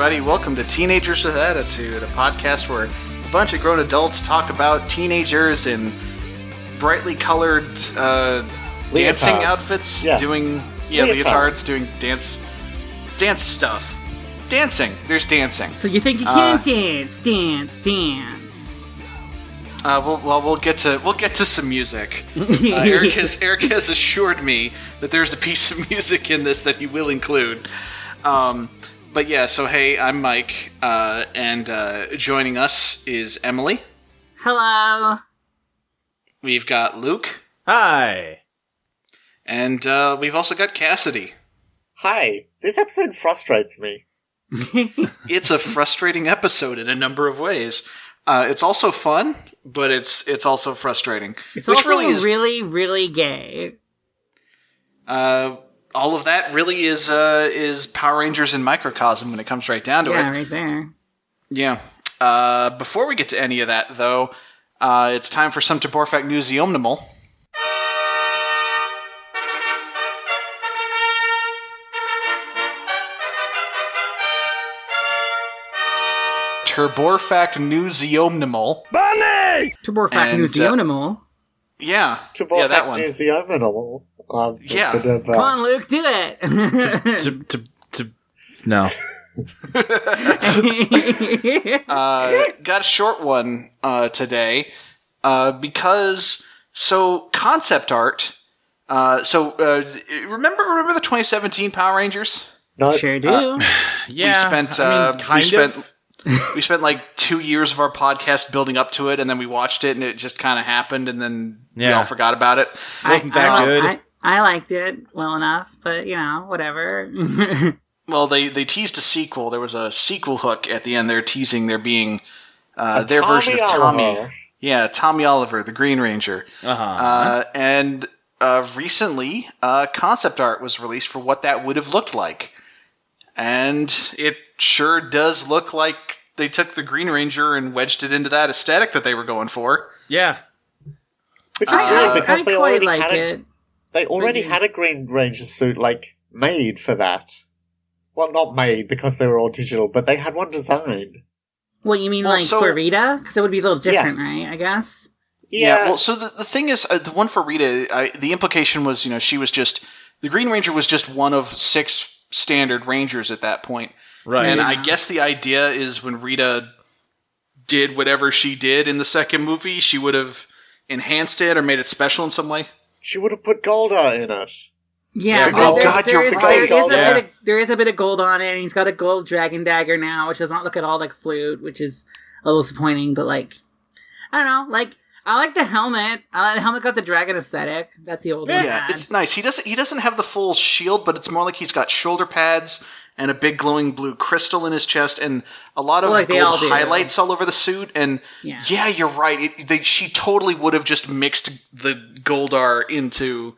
Everybody, welcome to Teenagers with Attitude, a podcast where a bunch of grown adults talk about teenagers in brightly colored uh, dancing outfits, Yeah. doing yeah, Leotards. leotards, doing dance dance stuff. Dancing. There's dancing. So you think you can't dance, dance, dance? Uh, we'll, well, we'll get to we'll get to some music. Uh, Eric has Eric has assured me that there's a piece of music in this that he will include. Um, but yeah, so hey, I'm Mike, uh, and uh, joining us is Emily. Hello. We've got Luke, Hi. and uh, we've also got Cassidy. Hi. This episode frustrates me. It's a frustrating episode in a number of ways. Uh, it's also fun, but it's it's also frustrating. It's which also really is really, really gay. uh, all of that. Really is uh, is Power Rangers in microcosm when it comes right down to Yeah, it. right there. Yeah. Uh, before we get to any of that, though, uh, it's time for some Taborfak News Omnimal. Turborfact News Omnimal. Turborfact And, News uh, Yeah. To yeah, that one. is the overall. Um, Yeah. bit of, uh, Come on, Luke, do it. To, to, to, no. uh, got a short one uh, today uh, because so concept art. Uh, so uh, remember remember the 2017 Power Rangers? no, sure do. Yeah. we spent I uh, mean, kind we spent of. we spent like two years of our podcast building up to it, and then we watched it, and it just kind of happened, and then we all forgot about it. Wasn't I, that I, good? I, I liked it well enough, but you know, whatever. Well, they they teased a sequel. There was a sequel hook at the end. They're teasing there being uh, their version of Tommy. Oliver. Yeah, Tommy Oliver, the Green Ranger. Uh-huh. Uh, and uh, recently, uh, concept art was released for what that would have looked like. And it sure does look like they took the Green Ranger and wedged it into that aesthetic that they were going for. yeah. Which is Uh, weird I because they quite already like had a, it. They already had a Green Ranger suit like made for that. Well, not made because they were all digital, but they had one designed. What you mean, Well, like so- for Rita? Because it would be a little different, right? I guess. Yeah, well, so the, the thing is, uh, the one for Rita, I, the implication was, you know, she was just, the Green Ranger was just one of six standard Rangers at that point. Right. And Yeah. I guess the idea is when Rita did whatever she did in the second movie, she would have enhanced it or made it special in some way. She would have put Goldar uh, in it. Yeah, Yeah, but oh there's, God, there you're is- right. there is a Yeah. bit of, there is a bit of gold on it, and he's got a gold dragon dagger now, which does not look at all like flute, which is a little disappointing. But like, I don't know, like I like the helmet. I like the helmet got the dragon aesthetic that the old one Yeah, it's nice. He doesn't he doesn't have the full shield, but it's more like he's got shoulder pads and a big glowing blue crystal in his chest and a lot of Well, like all gold do. highlights all over the suit. And Yeah. yeah, you're right. It, they, she totally would have just mixed the Goldar into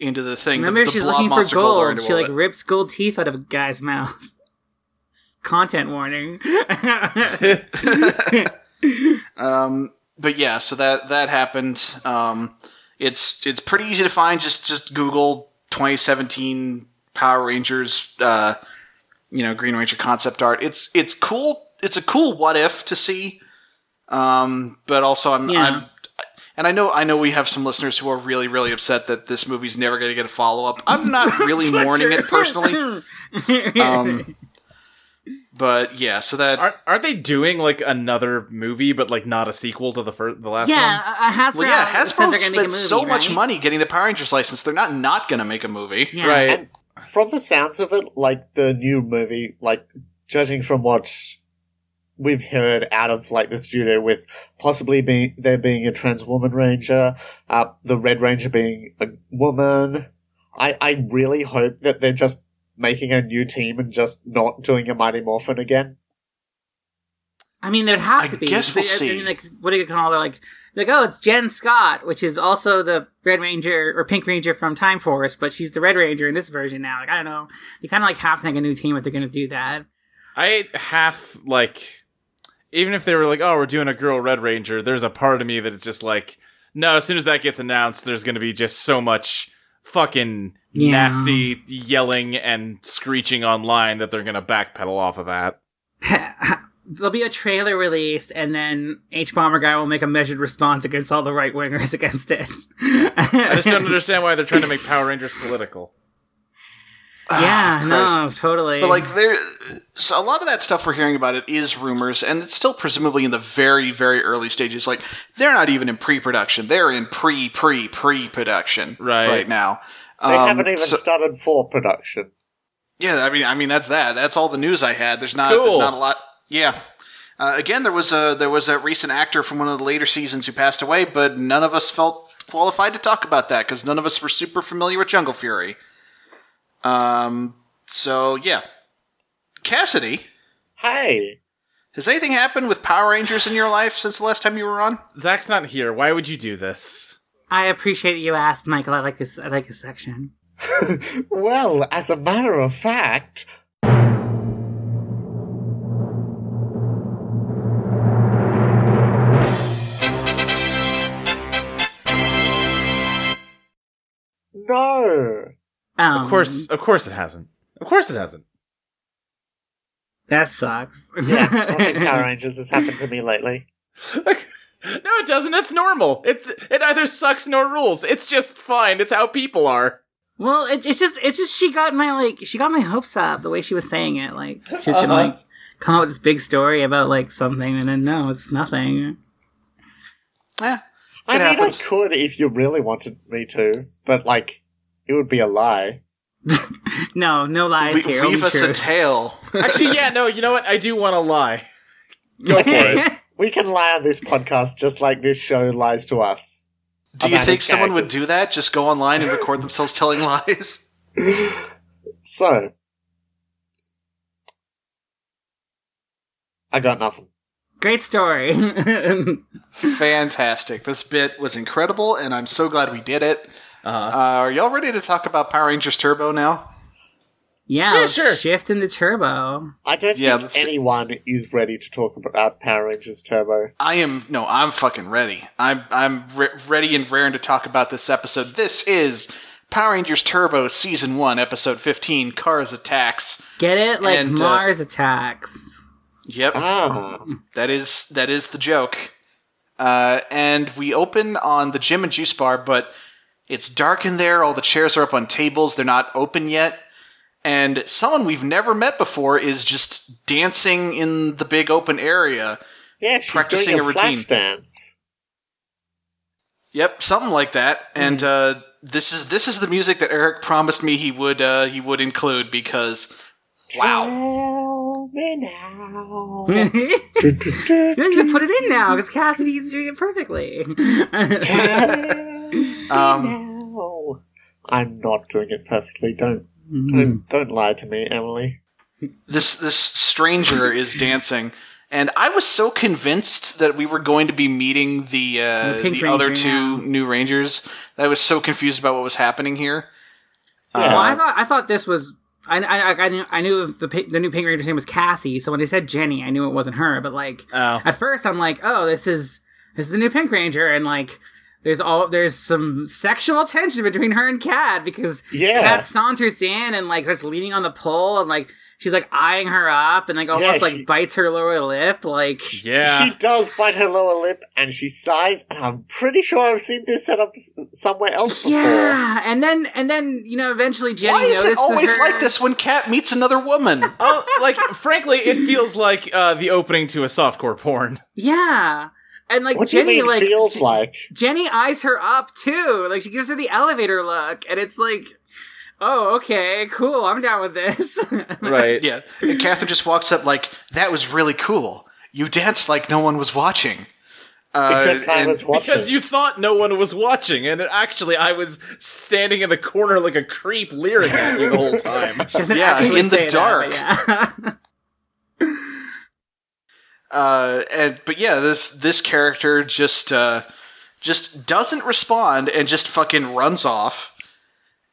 into the thing. Remember, the, the she's blob looking for gold. She like rips gold teeth out of a guy's mouth. content warning. Um, but yeah, so that that happened. Um, it's it's pretty easy to find. Just just Google 2017 Power Rangers. Uh, you know, Green Ranger concept art. It's it's cool. It's a cool what if to see. Um, but also I'm, Yeah. I'm and I know I know we have some listeners who are really really upset that this movie's never going to get a follow up. I'm not really mourning it personally. Um, but yeah, so that Aren't, aren't they doing like another movie, but like not a sequel to the first, the last yeah, one? uh, Hasbro. well, yeah, said Hasbro they're make a spent so movie, much money getting the Power Rangers license. They're not not going to make a movie. Yeah. Right. And from the sounds of it, like the new movie, like judging from what we've heard out of like the studio, with possibly being there being a trans woman ranger, uh, the Red Ranger being a woman, I I really hope that they're just making a new team and just not doing a Mighty Morphin again. I mean, there'd have I to be. guess we'll They- I see. mean, like, what do you call it? Like, like, oh, it's Jen Scott, which is also the Red Ranger or Pink Ranger from Time Force, but she's the Red Ranger in this version now. Like, I don't know. They kind of like have to make a new team if they're going to do that. I half like, even if they were like, "Oh, we're doing a girl Red Ranger," there's a part of me that is just like, no. As soon as that gets announced, there's going to be just so much fucking Yeah. nasty yelling and screeching online that they're going to backpedal off of that. There'll be a trailer released, and then Hbomberguy will make a measured response against all the right wingers against it. I just don't understand why they're trying to make Power Rangers political. Yeah, Christ. no, totally. But like there, so a lot of that stuff we're hearing about it is rumors, and it's still presumably in the very, very early stages. Like they're not even in pre-production; they're in pre, pre, pre-production Right. right now. They Um, haven't even so- started full production. Yeah, I mean, I mean that's that. That's all the news I had. There's not, there's not a lot. Yeah. Uh, again, there was a there was a recent actor from one of the later seasons who passed away, but none of us felt qualified to talk about that because none of us were super familiar with Jungle Fury. Um. So yeah, Cassidy, Hi. has anything happened with Power Rangers in your life since the last time you were on? Zach's not here. Why would you do this? I appreciate that you asked, Michael. I like this. I like this section. well, as a matter of fact, Um, Of course, of course it hasn't. Of course it hasn't. that sucks. Yeah, nothing Power Rangers has happened to me lately. no, it doesn't. It's normal. It it either sucks nor rules. It's just fine. It's how people are. Well, it, it's just it's just she got my like she got my hopes up the way she was saying it. Like she was gonna Uh-huh. like come up with this big story about like something, and then no, it's nothing. Yeah. I It mean, happens. I could if you really wanted me to, but like, it would be a lie. No, no lies We, here. weave only us a tale. Actually, yeah, no. You know what? I do want to lie. Go for it. We can lie on this podcast just like this show lies to us. Do you think his someone would do that? Just go online and record themselves telling lies? So, I got nothing. Great story. Fantastic. This bit was incredible, and I'm so glad we did it. Uh-huh. Uh, are y'all ready to talk about Power Rangers Turbo now? yeah, Yeah, sure. shift into turbo. I don't Yeah, think let's- anyone is ready to talk about Power Rangers Turbo. I am no, I'm fucking ready. I'm I'm re- ready and raring to talk about this episode. This is Power Rangers Turbo Season One, Episode 15, Cars Attacks. Get it? Like And, uh, Mars attacks. Yep, Ah, that is that is the joke. Uh, and we open on the gym and juice bar, but it's dark in there. All the chairs are up on tables. They're not open yet. And someone we've never met before is just dancing in the big open area. yeah, she's Practicing doing a, a routine. flash dance. Yep, something like that. And uh, this is this is the music that Eric promised me he would uh, he would include because wow, Tell me now. you put it in now because Cassidy's doing it perfectly. tell Um, now. I'm not doing it perfectly. Don't Mm-hmm. don't, don't lie to me, Emily. this this stranger is dancing. And I was so convinced that we were going to be meeting the uh, The the other Ranger, two yeah. new Rangers. that I was so confused about what was happening here. Yeah. well, I thought I thought this was I, I, I knew I knew the the new Pink Ranger's name was Cassie, so when they said Jenny, I knew it wasn't her. But like Oh. at first, I'm like, oh, this is this is the new Pink Ranger, and like there's all there's some sexual tension between her and Kat because Yeah. Kat saunters in and like starts leaning on the pole and like she's like eyeing her up and like almost like she- bites her lower lip, like Yeah. She does bite her lower lip and she sighs, and I'm pretty sure I've seen this set up somewhere else before. yeah, and then and then you know eventually Jenny Why is it always her- like this when Kat meets another woman? oh, like frankly, it feels like uh, the opening to a softcore porn. Yeah. And like What do you Jenny, mean like feels like? Jenny eyes her up too. Like she gives her the elevator look, and it's like, oh, okay, cool. I'm down with this. Right. yeah, and Catherine just walks up like, "That was really cool. You danced like no one was watching." Uh, Except I was watching. Because you thought no one was watching, and it, actually, I was standing in the corner like a creep, leering at you the whole time. Yeah, actually in the say that, dark. yeah. uh, and but yeah, this this character just uh, just doesn't respond and just fucking runs off.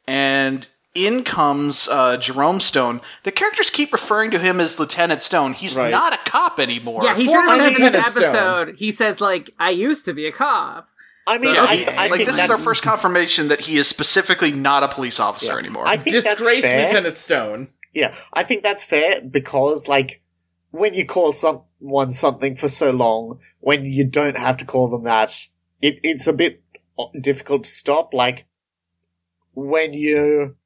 And in comes uh, Jerome Stone. The characters keep referring to him as Lieutenant Stone. He's Right. not a cop anymore. yeah, he Former sort of says in this Lieutenant Stone. episode, he says like, "I used to be a cop." I mean, Yeah, I, I like think this is our first confirmation that he is specifically not a police officer anymore. I think that's Disgraced fair. Lieutenant Stone. Yeah, I think that's fair because, like, when you call someone something for so long, when you don't have to call them that, it, it's a bit uh, difficult to stop. Like, when you,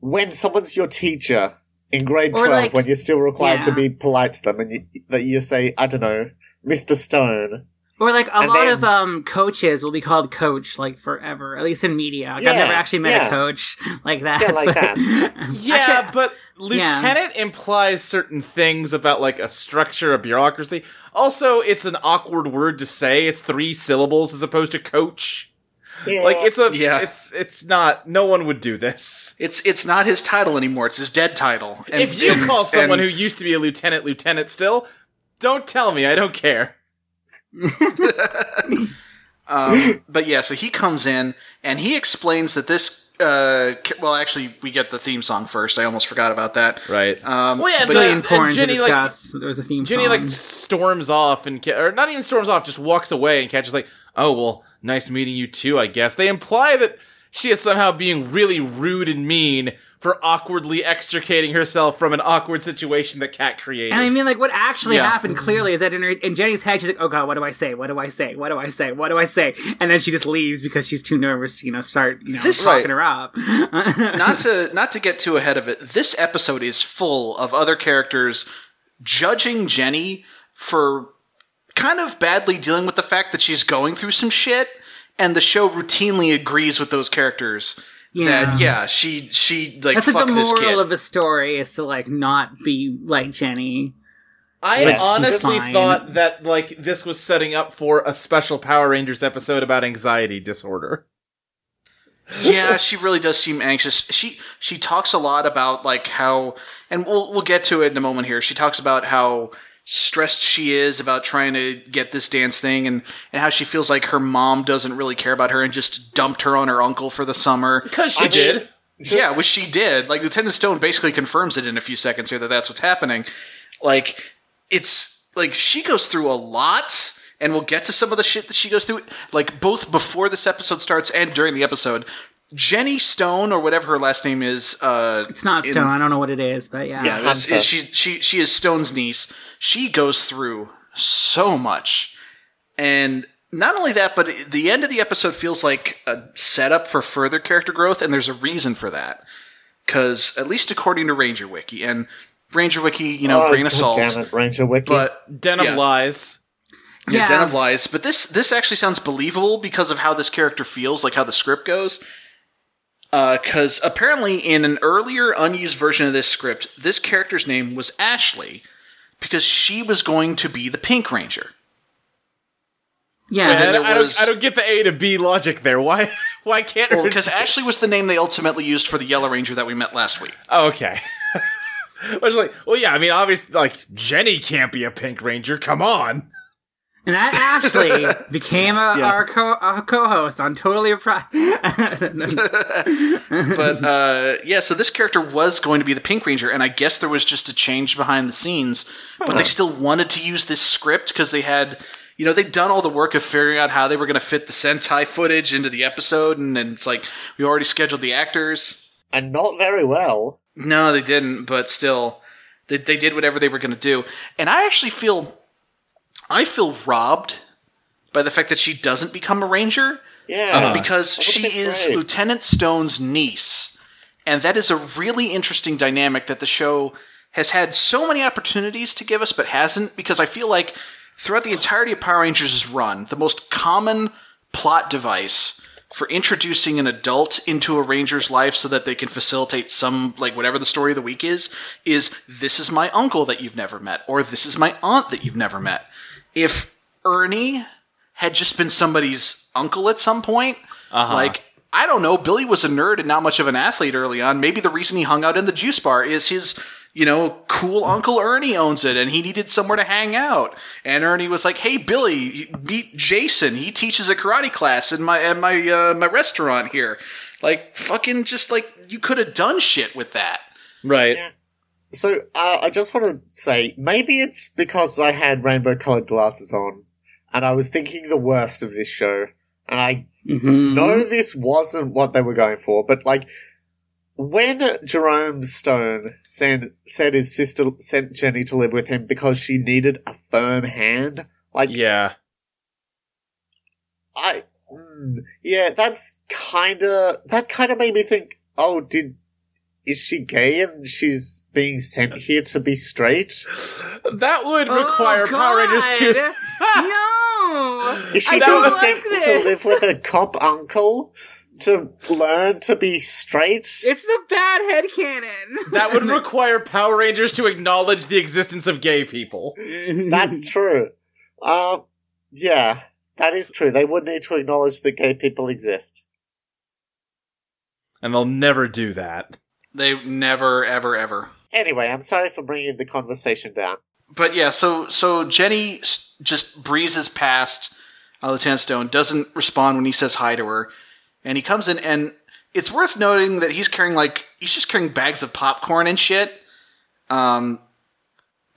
when someone's your teacher in grade Or, 12, like- when you're still required to be polite to them and you, that you say, I don't know, Mr. Stone. Or like a And lot then- of um coaches will be called coach like forever, at least in media. Like, I've never actually met a coach like that. Yeah, like but- that. Yeah, Actually, but lieutenant implies certain things about like a structure, a bureaucracy. Also, it's an awkward word to say. It's three syllables as opposed to coach. Yeah. Like it's a Yeah. it's it's not no one would do this. it's it's not his title anymore. It's his dead title. And- if you and- call someone and- who used to be a lieutenant lieutenant still, don't tell me. I don't care. Um, but yeah, so he comes in and he explains that this. Uh, well, actually, we get the theme song first. I almost forgot about that. Right. Um, Well, yeah, but- the- Really important Jenny, like- there was a theme Jenny song. like storms off and ca- or not even storms off, just walks away and catches like, oh well, nice meeting you too. I guess they imply that she is somehow being really rude and mean for awkwardly extricating herself from an awkward situation that Kat created. And I mean, like, what actually Yeah. happened clearly is that in, her, in Jenny's head, she's like, "Oh God, what do I say? What do I say? What do I say? What do I say?" And then she just leaves because she's too nervous to, you know, start, you know, This- talking her up. not to not to get too ahead of it. This episode is full of other characters judging Jenny for kind of badly dealing with the fact that she's going through some shit, and the show routinely agrees with those characters. That yeah, she she like That's fuck like the this kid. moral of the story is to like not be like Jenny. I Yes, honestly thought that like this was setting up for a special Power Rangers episode about anxiety disorder. yeah, she really does seem anxious. She she talks a lot about like how, and we'll we'll get to it in a moment here. She talks about how stressed she is about trying to get this dance thing, and and how she feels like her mom doesn't really care about her and just dumped her on her uncle for the summer. Because she I mean- did. yeah, which she did. Like Lieutenant Stone basically confirms it in a few seconds here that that's what's happening. Like it's like she goes through a lot, and we'll get to some of the shit that she goes through. Like both before this episode starts and during the episode. Jenny Stone or whatever her last name is. Uh, It's not in- Stone. I don't know what it is, but yeah. yeah, It's this- Hunter. she she she is Stone's niece. She goes through so much, and not only that, but the end of the episode feels like a setup for further character growth, and there's a reason for that. Because at least according to Ranger Wiki, and Ranger Wiki, you know, Oh, grain of salt, Damn it, Ranger Wiki. but Den of Yeah. Lies. yeah, Yeah. Den of Lies. But this this actually sounds believable because of how this character feels, like how the script goes. Uh, because apparently, in an earlier unused version of this script, this character's name was Ashley because she was going to be the Pink Ranger. yeah. And then I, don't, was- I don't get the A to B logic there. Why? Why can't? Well, her- because Ashley was the name they ultimately used for the Yellow Ranger that we met last week. Oh, okay. I was like, well, yeah. I mean, obviously, like Jenny can't be a Pink Ranger. Come on. And that Ashley became a, Yeah. our co our co-host on Totally Apprised. but uh, yeah, so this character was going to be the Pink Ranger, and I guess there was just a change behind the scenes, but they still wanted to use this script because they had, you know, they'd done all the work of figuring out how they were going to fit the Sentai footage into the episode, and then it's like we already scheduled the actors. And not very well. No, they didn't, but still, they, they did whatever they were going to do, and I actually feel, I feel robbed by the fact that she doesn't become a ranger Yeah. Uh-huh. because That would've she is. Lieutenant Stone's niece. And that is a really interesting dynamic that the show has had so many opportunities to give us, but hasn't, because I feel like throughout the entirety of Power Rangers' run, the most common plot device for introducing an adult into a ranger's life so that they can facilitate some like whatever the story of the week is is this is my uncle that you've never met or this is my aunt that you've never met if ernie had just been somebody's uncle at some point like i don't know billy was a nerd and not much of an athlete early on maybe the reason he hung out in the juice bar is his you know, cool Uncle Ernie owns it and he needed somewhere to hang out. And Ernie was like, "Hey Billy, meet Jason. He teaches a karate class in my at my uh, my restaurant here." Like fucking just like you could have done shit with that. Right. So uh, I just want to say, maybe it's because I had rainbow-colored glasses on, and I was thinking the worst of this show. And I Mhm. know this wasn't what they were going for, but like when Jerome Stone sent, said his sister sent Jenny to live with him because she needed a firm hand, like Yeah. I, mm, yeah, that's kind of that kind of made me think. Oh, did is she gay and she's being sent here to be straight? That would Oh, require Power Rangers to. no. Is she I being don't sent like to live with a cop uncle to learn to be straight? It's the bad head headcanon. That would require Power Rangers to acknowledge the existence of gay people. That's true. Um, yeah, that is true. They would need to acknowledge that gay people exist. And they'll never do that. They never, ever, ever. Anyway, I'm sorry for bringing the conversation down. But yeah, so so Jenny just breezes past uh, Lieutenant Stone, doesn't respond when he says hi to her, and he comes in, and it's worth noting that he's carrying like he's just carrying bags of popcorn and shit, um,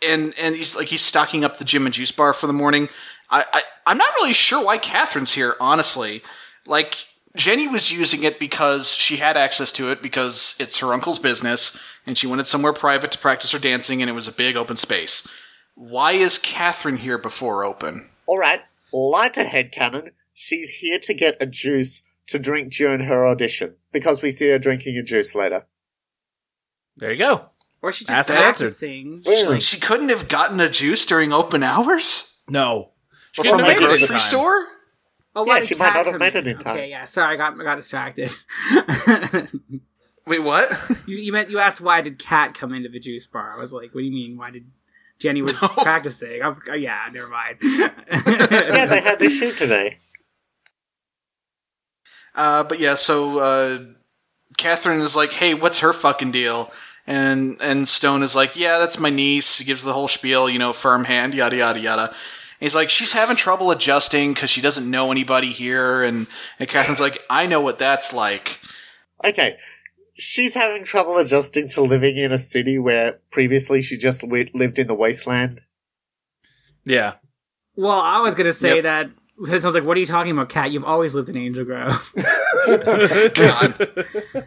and and he's like he's stocking up the gym and juice bar for the morning. I, I I'm not really sure why Catherine's here, honestly. Like Jenny was using it because she had access to it because it's her uncle's business, and she wanted somewhere private to practice her dancing, and it was a big open space. Why is Catherine here before open? Alright, lighter headcanon. She's here to get a juice to drink during her audition, because we see her drinking a juice later. There you go. Or she just and answered. practicing. Really? She couldn't have gotten a juice during open hours No. She Or couldn't from have the made it in grocery time. store. Oh, Yeah, why did she might not have Catherine- made it in time. Okay, yeah. Sorry, I got I got distracted. Wait, what? you, you meant you asked why did Kat come into the juice bar? I was like, what do you mean? Why did Jenny was practicing? I was, oh, yeah, never mind. Yeah, they had their shoot today. Uh, but yeah, so uh, Catherine is like, "Hey, what's her fucking deal?" And and Stone is like, "Yeah, that's my niece." He gives the whole spiel, you know, firm hand, yada yada yada. And he's like, "She's having trouble adjusting because she doesn't know anybody here." And and Catherine's like, "I know what that's like." Okay. She's having trouble adjusting to living in a city where previously she just wi- lived in the wasteland. Yeah. well, I was gonna say Yep. that. I was like, "What are you talking about, Kat? You've always lived in Angel Grove."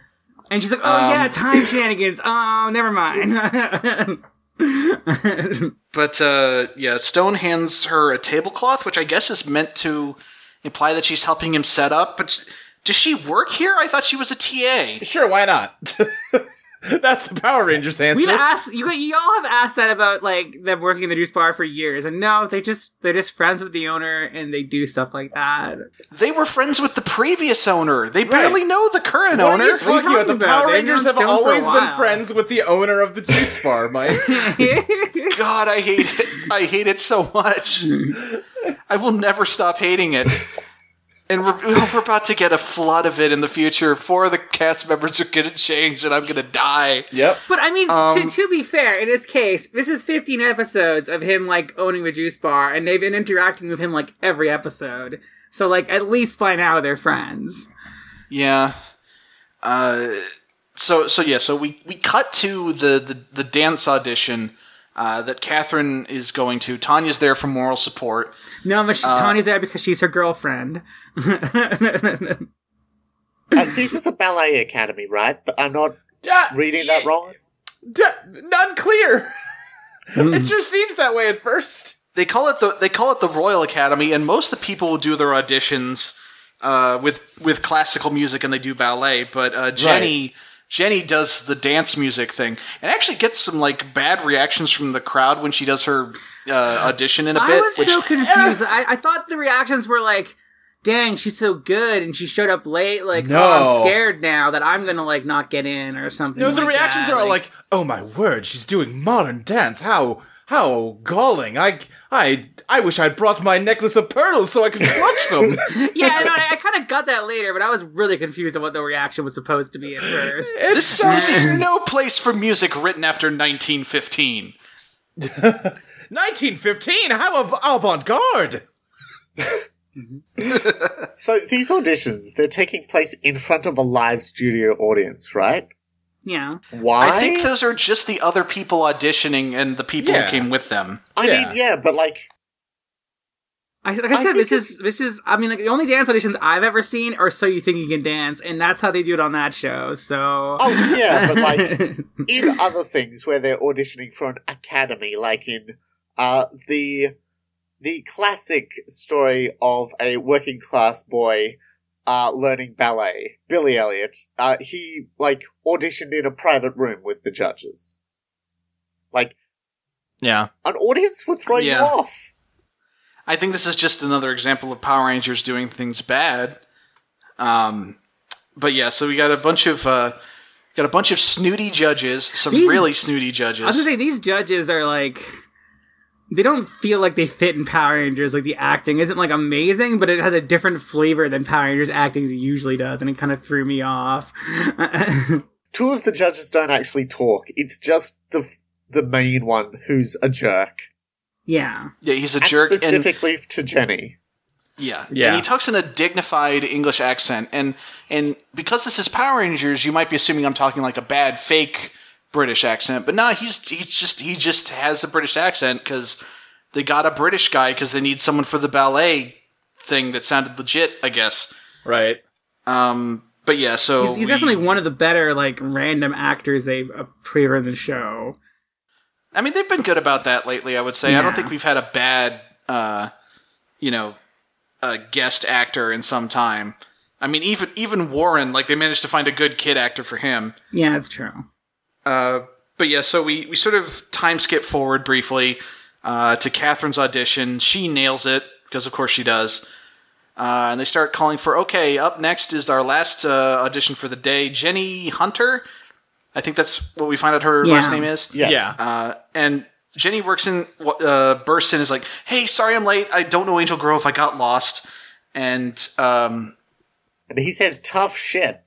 And she's like, "Oh yeah, Um, time shenanigans. Oh, never mind." But uh, yeah, Stone hands her a tablecloth, which I guess is meant to imply that she's helping him set up. But does she work here? I thought she was a TA. Sure, why not? That's the Power Rangers answer. We've asked you. You all have asked that about like them working in the juice bar for years, and no, they just they're just friends with the owner, and they do stuff like that. They were friends with the previous owner. They barely know the current what owner. are you talking talking about? The about? Power They've Rangers have Stone for a always been friends with the owner of the juice bar, Mike. God, I hate it. I hate it so much. I will never stop hating it. And we're, we're about to get a flood of it in the future. Four of the cast members are going to change, and I'm going to die. Yep. But I mean, Um, to, to be fair, in this case, this is 15 episodes of him like owning the juice bar, and they've been interacting with him like every episode. So like, at least by now they're friends. Yeah. Uh, so so yeah. So we we cut to the the, the dance audition. Uh, that Catherine is going to. Tanya's there for moral support. No, but she, Uh, Tanya's there because she's her girlfriend. Uh, this is a ballet academy, right? I'm not Yeah, reading that wrong. d- unclear. it sure seems that way at first. They call it the they call it the Royal Academy, and most of the people will do their auditions uh, with with classical music, and they do ballet. But uh, Jenny Jenny does the dance music thing, and actually gets some like bad reactions from the crowd when she does her uh, audition in a I bit. I was which, so confused. I, I thought the reactions were like, "Dang, she's so good," and she showed up late. Like, No. oh, I'm scared now that I'm gonna like not get in or something. No, the like reactions that. are like, "Oh my word, she's doing modern dance. How how galling! I I I wish I'd brought my necklace of pearls so I could clutch them." yeah, I, I, I kind of got that later, but I was really confused on what the reaction was supposed to be at first. This, so- this is no place for music written after 1915. 1915. How av- avant-garde. So these auditions, they're taking place in front of a live studio audience, right? Yeah, Why? I think those are just the other people auditioning and the people Yeah. who came with them. I yeah. mean, yeah, but like, I, like I I said, this is this is. I mean, like the only dance auditions I've ever seen are "So You Think You Can Dance," and that's how they do it on that show. So, oh yeah, but like in other things where they're auditioning for an academy, like in uh the the classic story of a working class boy uh learning ballet, Billy Elliot. Uh, he like auditioned in a private room with the judges. Like Yeah. an audience would throw Yeah. you off. I think this is just another example of Power Rangers doing things bad. Um, but yeah, so we got a bunch of uh, got a bunch of snooty judges, some These- really snooty judges. I was judges. gonna say these judges are like. They don't feel like they fit in Power Rangers. Like the acting isn't like amazing, but it has a different flavor than Power Rangers acting usually does, and it kind of threw me off. Two of the judges don't actually talk. It's just the the main one who's a jerk, yeah, yeah, he's a and jerk. and- specifically to Jenny. Yeah, Yeah. And he talks in a dignified English accent, and and because this is Power Rangers, you might be assuming I'm talking like a bad fake British accent, but nah, he's he's just he just has a British accent because they got a British guy because they need someone for the ballet thing that sounded legit, I guess. Right. Um, but yeah, so he's, he's we- definitely one of the better like random actors they've appeared in the show. I mean, they've been good about that lately. I would say. I don't think we've had a bad, uh, you know, a guest actor in some time. I mean, even even Warren, like they managed to find a good kid actor for him. Yeah, that's true. Uh, but yeah, so we we sort of time skip forward briefly uh, to Catherine's audition. She nails it because, of course, she does. Uh, and they start calling for okay. Up next is our last uh, audition for the day, Jenny Hunter. I think that's what we find out her Yeah. last name is. Yes. Yeah. Uh, and Jenny works in, uh, bursts in, is like, "Hey, sorry I'm late. I don't know Angel Grove. I got lost." And um, And he says tough shit.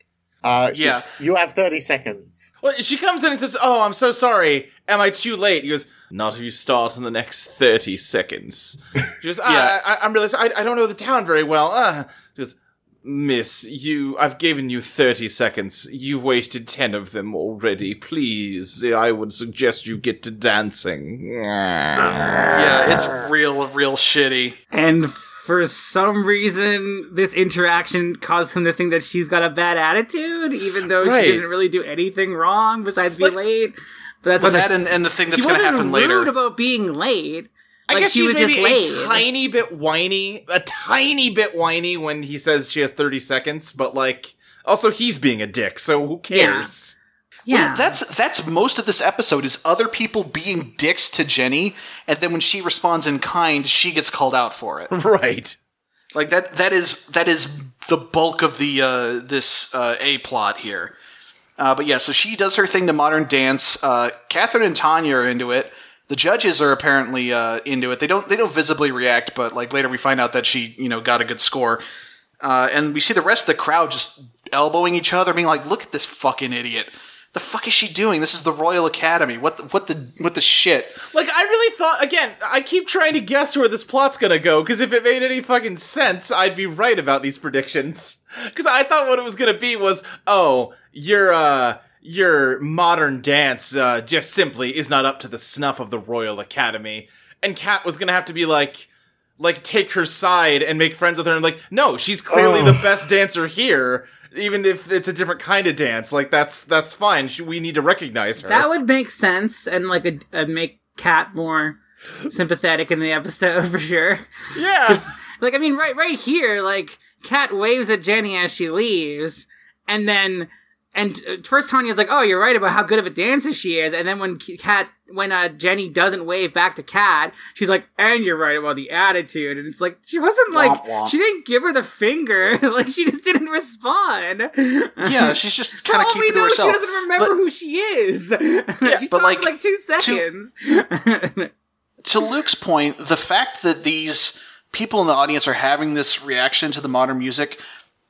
Uh, Yeah. You have 30 seconds. Well, she comes in and says, "Oh, I'm so sorry. Am I too late?" He goes, "Not if you start in the next thirty seconds." She goes, Yeah. I, I, "I'm really. I, I don't know the town very well." Uh, she goes, "Miss, you. I've given you thirty seconds. You've wasted ten of them already. Please, I would suggest you get to dancing." yeah, it's real, real shitty. And for some reason, this interaction caused him to think that she's got a bad attitude, even though Right. she didn't really do anything wrong besides be Like- late. But that's But that and, and the thing that's going to wasn't happen rude later. about being late. I Like, guess she she's was maybe just a tiny bit whiny, a tiny bit whiny when he says she has 30 seconds, but like, also he's being a dick, so who cares? Yeah, That's that's most of this episode is other people being dicks to Jenny, and then when she responds in kind, she gets called out for it. Right. Like that that is that is the bulk of the uh, this uh, a plot here. Uh, but yeah, so she does her thing to modern dance. Uh, Catherine and Tanya are into it. The judges are apparently uh, into it. They don't they don't visibly react, but like later we find out that she you know got a good score. Uh, and we see the rest of the crowd just elbowing each other, being like, "Look at this fucking idiot! The fuck is she doing? This is the Royal Academy. What? The, what the? What the shit?" Like, I really thought, again, I keep trying to guess where this plot's gonna go, because if it made any fucking sense, I'd be right about these predictions. Because I thought what it was gonna be was, oh, your, uh, your modern dance, uh, just simply is not up to the snuff of the Royal Academy. And Kat was gonna have to be like, like, take her side and make friends with her, and like, no, she's clearly the best dancer here. Even if it's a different kind of dance, like that's that's fine. She, we need to recognize her. That would make sense and like a, a make Kat more sympathetic in the episode for sure. yeah. Like I mean, right, right here, like Kat waves at Jenny as she leaves, and then and uh, first Tanya's like, "Oh, you're right about how good of a dancer she is," and then when Kat, when uh, Jenny doesn't wave back to Kat, she's like, "And you're right about the attitude," and it's like she wasn't like Womp womp. she didn't give her the finger, like she just didn't respond. Yeah, she's just kind of keeping to know, herself. she doesn't remember But- who she is. She's but, like, like two to- seconds. to Luke's point, the fact that these people in the audience are having this reaction to the modern music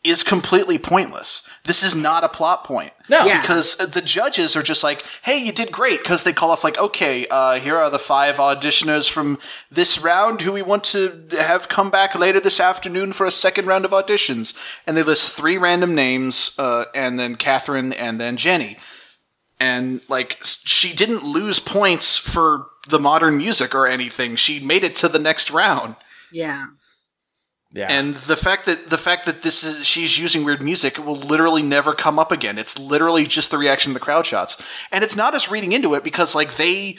is completely pointless. This is not a plot point. No. Yeah. Because the judges are just like, hey, you did great. Because they call off, like, okay, uh, here are the five auditioners from this round who we want to have come back later this afternoon for a second round of auditions. And they list three random names, uh, and then Catherine, and then Jenny and like she didn't lose points for the modern music or anything. She made it to the next round. yeah. Yeah. And the fact that the fact that this is she's using weird music will literally never come up again. It's literally just the reaction of the crowd shots. And it's not us reading into it because like they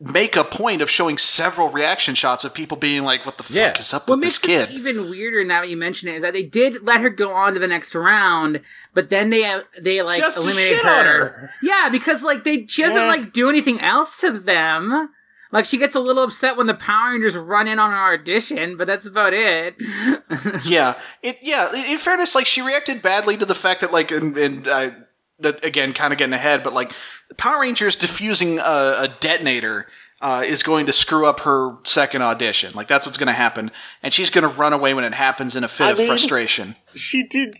make a point of showing several reaction shots of people being like, "What the Yeah. fuck is up What with this kid?" this even weirder now that you mention it is that they did let her go on to the next round, but then they uh, they like Just eliminated shit her. on her. Yeah, because like they she doesn't Yeah. like do anything else to them. Like she gets a little upset when the Power Rangers run in on her audition, but that's about it. yeah, it yeah. In in fairness, like she reacted badly to the fact that like and, and uh, that again, kind of getting ahead, but like the Power Rangers diffusing a, a detonator. Uh, is going to screw up her second audition. Like that's what's going to happen, and she's going to run away when it happens in a fit I of mean- frustration. She did.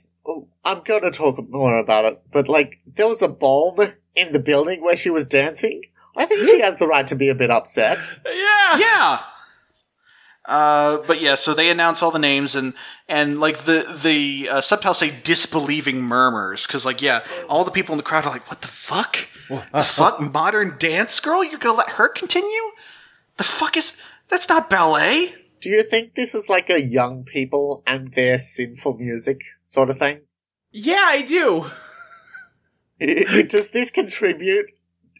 I'm going to talk more about it, but like, there was a bomb in the building where she was dancing. I think she has the right to be a bit upset. yeah. Yeah. Uh, but yeah, so they announce all the names and and like the the uh, subtitles say disbelieving murmurs because like yeah, all the people in the crowd are like, what the fuck? the fuck, modern dance girl? You're gonna let her continue? The fuck is that's not ballet? Do you think this is like a young people and their sinful music sort of thing? Yeah, I do. Does this contribute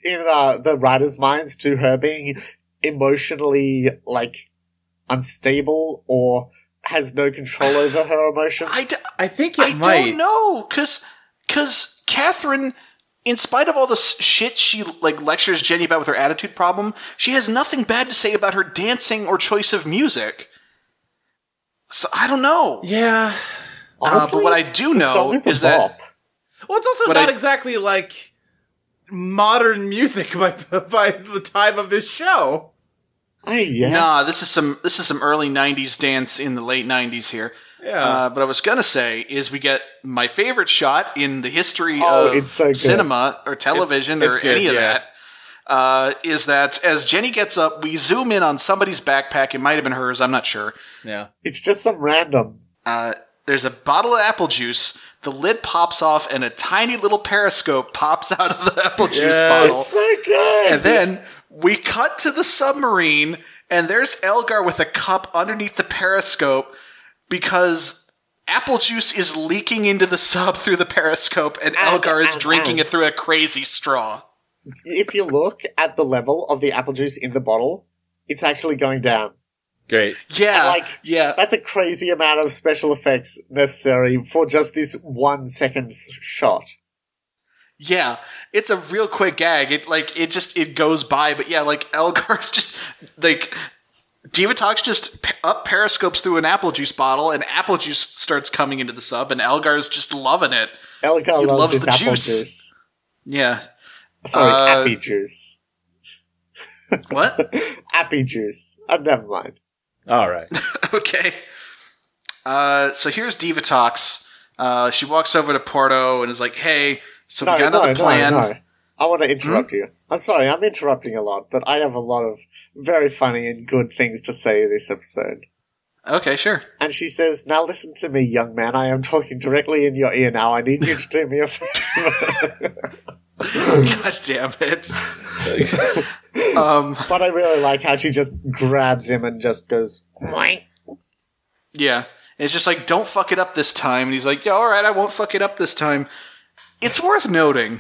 in uh, the writers' minds to her being emotionally like unstable or has no control over her emotions? I, d- I think it I might. don't know because because Catherine. In spite of all the shit she like lectures Jenny about with her attitude problem, she has nothing bad to say about her dancing or choice of music. So I don't know. Yeah. Honestly, but what I do know is, is that- Well, it's also What not I- exactly like modern music by by the time of this show. I yeah. Nah, this is some this is some early '90s dance in the late '90s here. Yeah. Uh, but I was gonna say is we get my favorite shot in the history Oh, of it's so cinema or television it's or good, any of yeah. that. Uh, is that as Jenny gets up, we zoom in on somebody's backpack. It might have been hers. I'm not sure. yeah. It's just some random. Uh, there's a bottle of apple juice. The lid pops off, and a tiny little periscope pops out of the apple juice Yes. bottle. So good. And then we cut to the submarine, and there's Elgar with a cup underneath the periscope because apple juice is leaking into the sub through the periscope, and And- Elgar is drinking it through a crazy straw. if you look at the level of the apple juice in the bottle, it's actually going down. Great. Yeah, And, like, yeah. That's a crazy amount of special effects necessary for just this one second shot. Yeah, it's a real quick gag. It like it just it goes by, but yeah, like Elgar's just like Divatox just up periscopes through an apple juice bottle, and apple juice starts coming into the sub, and Elgar's just loving it. Elgar He loves, loves his the apple juice. juice. Yeah. Sorry, Uh, appy juice. What? Appy juice. Uh, never mind. All right. okay. Uh, so here's Divatox. Uh, she walks over to Porto and is like, "Hey, so No, we got another no, plan." no. I want to interrupt you. I'm sorry, I'm interrupting a lot, but I have a lot of very funny and good things to say this episode. Okay, sure. And she says, Now listen to me, young man. I am talking directly in your ear now. I need you to do me a favor. God damn it. um, but I really like how she just grabs him and just goes, "Mwah." yeah. It's just like, don't fuck it up this time. And he's like, yeah, all right, I won't fuck it up this time. It's worth noting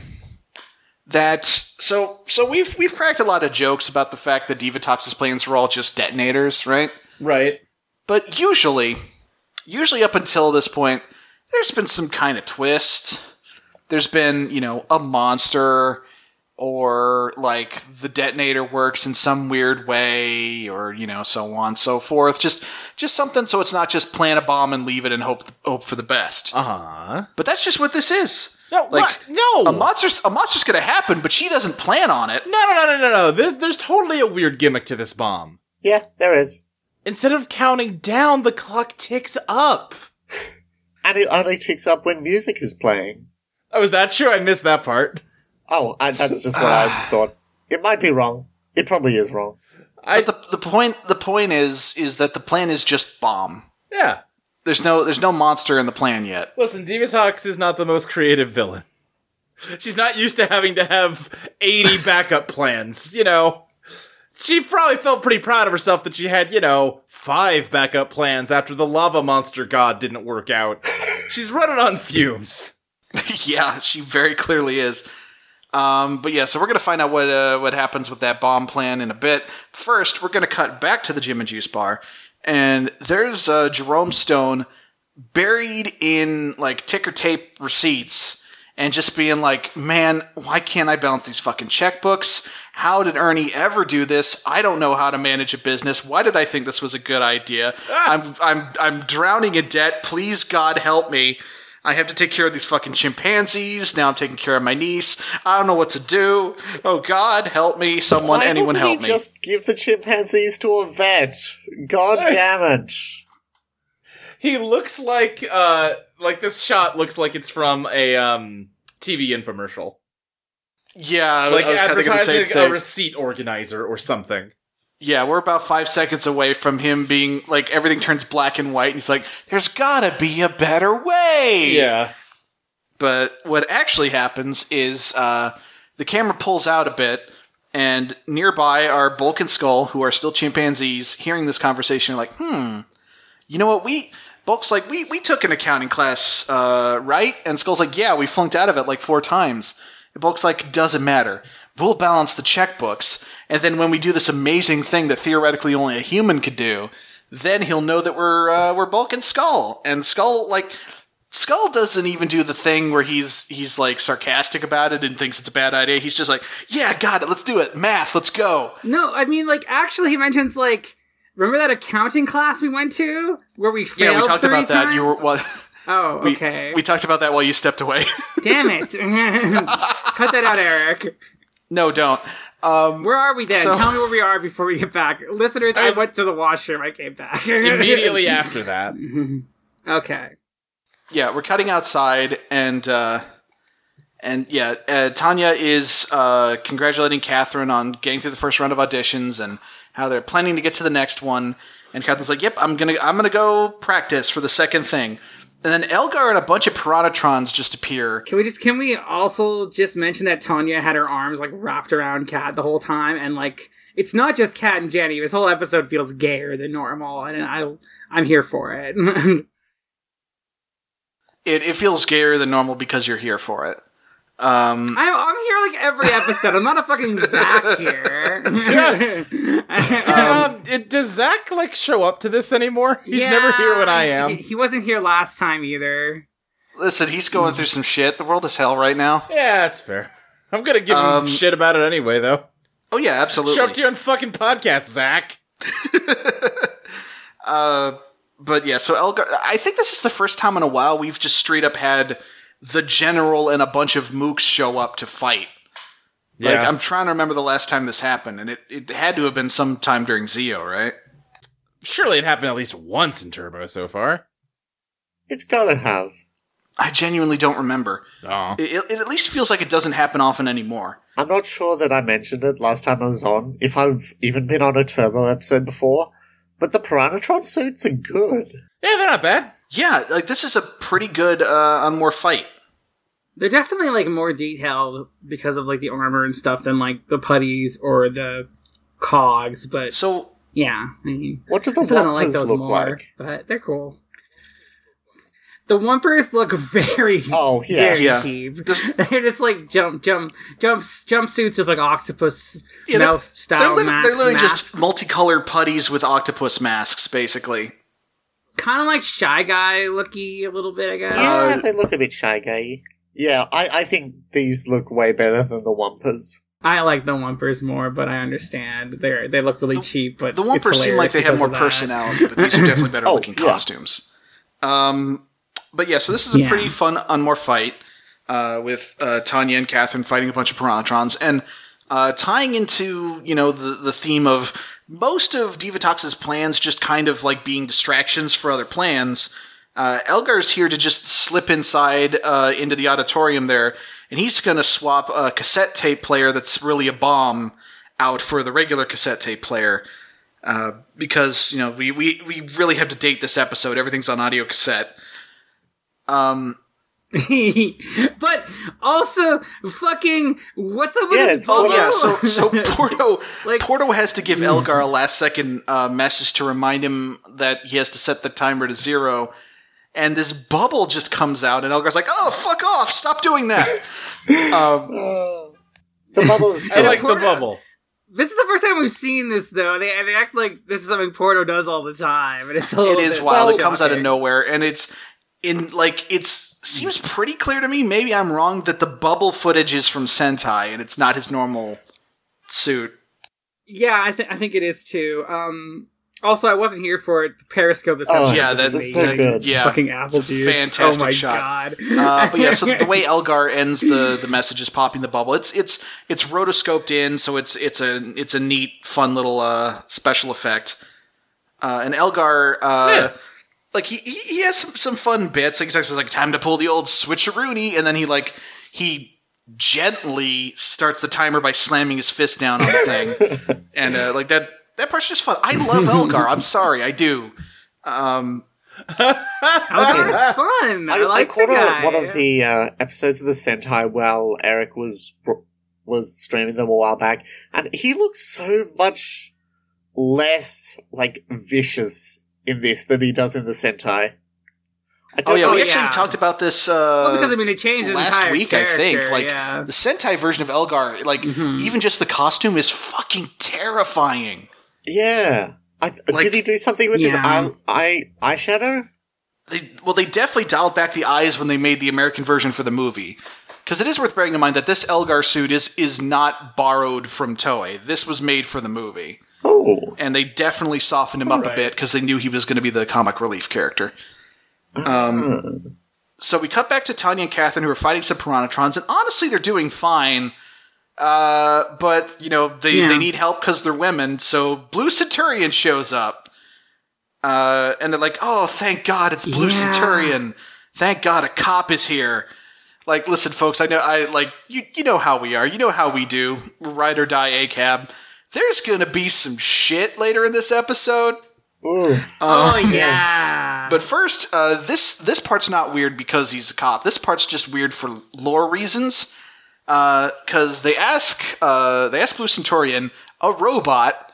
that so so we've we've cracked a lot of jokes about the fact that Divatox's plans were all just detonators, right? Right. But usually, usually up until this point, there's been some kind of twist. There's been, you know, a monster or like the detonator works in some weird way or, you know, so on and so forth. Just just something so it's not just plant a bomb and leave it and hope hope for the best. Uh huh. But that's just what this is. No, Like, what? no. A monster's a monster's going to happen, but she doesn't plan on it. no, no, no, no, no, no. There, there's totally a weird gimmick to this bomb. Yeah, there is. Instead of counting down, the clock ticks up. And it only ticks up when music is playing. Oh, is that true? I missed that part. Oh, I, that's just what I thought. It might be wrong. It probably is wrong. I But the the point the point is is that the plan is just bomb. yeah. There's no there's no monster in the plan yet. Listen, Divatox is not the most creative villain. She's not used to having to have 80 backup plans, you know. She probably felt pretty proud of herself that she had, you know, five backup plans after the lava monster god didn't work out. She's running on fumes. yeah, she very clearly is. Um, but yeah, so we're gonna find out what uh, what happens with that bomb plan in a bit. First, we're gonna cut back to the Gym and Juice bar, and there's uh, Jerome Stone buried in like ticker tape receipts, and just being like, "Man, why can't I balance these fucking checkbooks? How did Ernie ever do this? I don't know how to manage a business. Why did I think this was a good idea? I'm I'm I'm drowning in debt. Please God help me." I have to take care of these fucking chimpanzees. Now I'm taking care of my niece. I don't know what to do. Oh God, help me! Someone, Why anyone, help he me! just give the chimpanzees to a vet? God damn it. He looks like, uh, like this shot looks like it's from a, um, TV infomercial. yeah, Like I was kinda the same advertising a receipt organizer or something. Yeah, we're about five seconds away from him being like everything turns black and white, and he's like, "There's gotta be a better way." Yeah. But what actually happens is uh, the camera pulls out a bit, and nearby are Bulk and Skull, who are still chimpanzees, hearing this conversation, like, hmm, you know what? We Bulk's like, we we took an accounting class, uh, right? And Skull's like, yeah, we flunked out of it like four times. And Bulk's like, doesn't matter. We'll balance the checkbooks, and then when we do this amazing thing that theoretically only a human could do, then he'll know that we're uh, we're Bulk and Skull. And Skull like Skull doesn't even do the thing where he's he's like sarcastic about it and thinks it's a bad idea. He's just like, "Yeah, got it. Let's do it. Math. Let's go." No, I mean, like, actually, he mentions, like, remember that accounting class we went to where we failed Yeah, we talked about that. You were times? well, Oh, we, okay. we talked about that while you stepped away. Damn it. Cut that out, Eric. No, don't. Um, Where are we then? So- Tell me where we are before we get back. Listeners, I I- went to the washroom. I came back. Immediately after that. okay. yeah, we're cutting outside, and uh, and yeah, uh, Tanya is uh, congratulating Katherine on getting through the first round of auditions and how they're planning to get to the next one. And Katherine's like, "Yep, I'm gonna I'm gonna go practice for the second thing." And then Elgar and a bunch of Piranhatrons just appear. Can we just can we also just mention that Tanya had her arms like wrapped around Kat the whole time and like it's not just Kat and Jenny. This whole episode feels gayer than normal, and I I'm here for it. It, it feels gayer than normal because you're here for it. Um, I, I'm here like every episode. I'm not a fucking Zach here. um, it, does Zach like show up to this anymore? He's never here when I am. He, he wasn't here last time either. listen, he's going through some shit. The world is hell right now. yeah, that's fair. I'm gonna give him Um, shit about it anyway, though. Oh yeah, absolutely. Show up to your own fucking podcast, Zach. Uh, but yeah, so Elgar, I think this is the first time in a while we've just straight up had the general and a bunch of mooks show up to fight. Like Yeah. I'm trying to remember the last time this happened, and it, it had to have been sometime during Zeo, right? Surely it happened at least once in Turbo so far. It's gotta have. I genuinely don't remember. Aw. It, it at least feels like it doesn't happen often anymore. I'm not sure that I mentioned it last time I was on, if I've even been on a Turbo episode before, but the Piranhatron suits are good. Yeah, they're not bad. Yeah, like this is a pretty good uh, on more fight. They're definitely like more detailed because of like the armor and stuff than like the putties or the cogs. But So yeah, I mean, What do the I'm like those look more, like? but they're cool. The Wumpers look very, Oh, yeah. very Yeah. cheap. Just- they're just like jump, jump, jumps, jumpsuits with like octopus Yeah, they're- mouth they're, style. lit- masks, they're literally just multicolored putties with octopus masks, basically. kind of like shy guy looky a little bit, I guess. Yeah, Uh, they look a bit shy gay. Yeah, I, I think these look way better than the Wumpas. I like the Wumpers more, but I understand they they look really The- cheap. But The it's Wumpers seem like they have more personality, but these are definitely better Oh, looking yeah. costumes. Um, but yeah, so this is a Yeah. pretty fun Unmore fight uh, with uh, Tanya and Katherine fighting a bunch of Piranhatrons, and uh, tying into you know the the theme of most of Divatox's plans just kind of like being distractions for other plans. Uh, Elgar's here to just slip inside uh, into the auditorium there, and he's going to swap a cassette tape player that's really a bomb out for the regular cassette tape player uh, because you know we, we we really have to date this episode. Everything's on audio cassette. Um, but also, fucking, what's up with Yeah, this it's all bubble? yeah, so so Porto Like- Porto has to give Elgar a last second uh, message to remind him that he has to set the timer to zero. And this bubble just comes out, and Elgar's like, "Oh, fuck off! Stop doing that." um, Uh, the bubbles. I like the bubble. this is the first time we've seen this, though. They, they act like this is something Porto does all the time, and it's a it little is bit wild. well- it comes out of nowhere, and it's in like it's seems pretty clear to me. Maybe I'm wrong that the bubble footage is from Sentai, and it's not his normal suit. Yeah, I, th- I think it is too. Um, also, I wasn't here for it. Periscope. This Oh, yeah, that's so good. Yeah, fucking apple it's juice. fantastic oh my shot. god. Uh, but yeah, so the way Elgar ends the the message is popping the bubble. It's it's it's rotoscoped in, so it's it's a it's a neat, fun little uh, special effect. Uh, and Elgar, uh, Yeah. like he, he he has some, some fun bits. Like he talks about like time to pull the old switcheroony, and then he like he gently starts the timer by slamming his fist down on the thing, and uh, like that that part's just fun. I love Elgar. I'm sorry, I do. Um, Elgar's fun. I, I, I caught the on guy. one of the uh, episodes of the Sentai while Eric was was streaming them a while back, and he looks so much less like vicious in this than he does in the Sentai. Oh yeah, we yeah. actually talked about this. Uh, well, because I mean, it changed his last entire week, I think. Like yeah. the Sentai version of Elgar, like Mhm. even just the costume is fucking terrifying. Yeah. I, Like- did he do something with his eye, eye eyeshadow? They, well, they definitely dialed back the eyes when they made the American version for the movie. Because it is worth bearing in mind that this Elgar suit is is not borrowed from Toei. This was made for the movie, Oh, and they definitely softened him up a bit because they knew he was going to be the comic relief character. Um, so we cut back to Tanya and Katherine who are fighting some Piranhatrons, and honestly, they're doing fine. Uh, but you know they, Yeah. they need help because they're women. So Blue Centurion shows up, uh, and they're like, "Oh, thank God, it's Blue Yeah. Centurion! Thank God, a cop is here." Like, listen, folks, I know I like you. You know how we are. You know how we do. Ride or die, ACAB. There's gonna be some shit later in this episode. Ooh. oh yeah. But first, uh, this this part's not weird because he's a cop. This part's just weird for lore reasons. Because they ask uh, they ask Blue Centurion, a robot,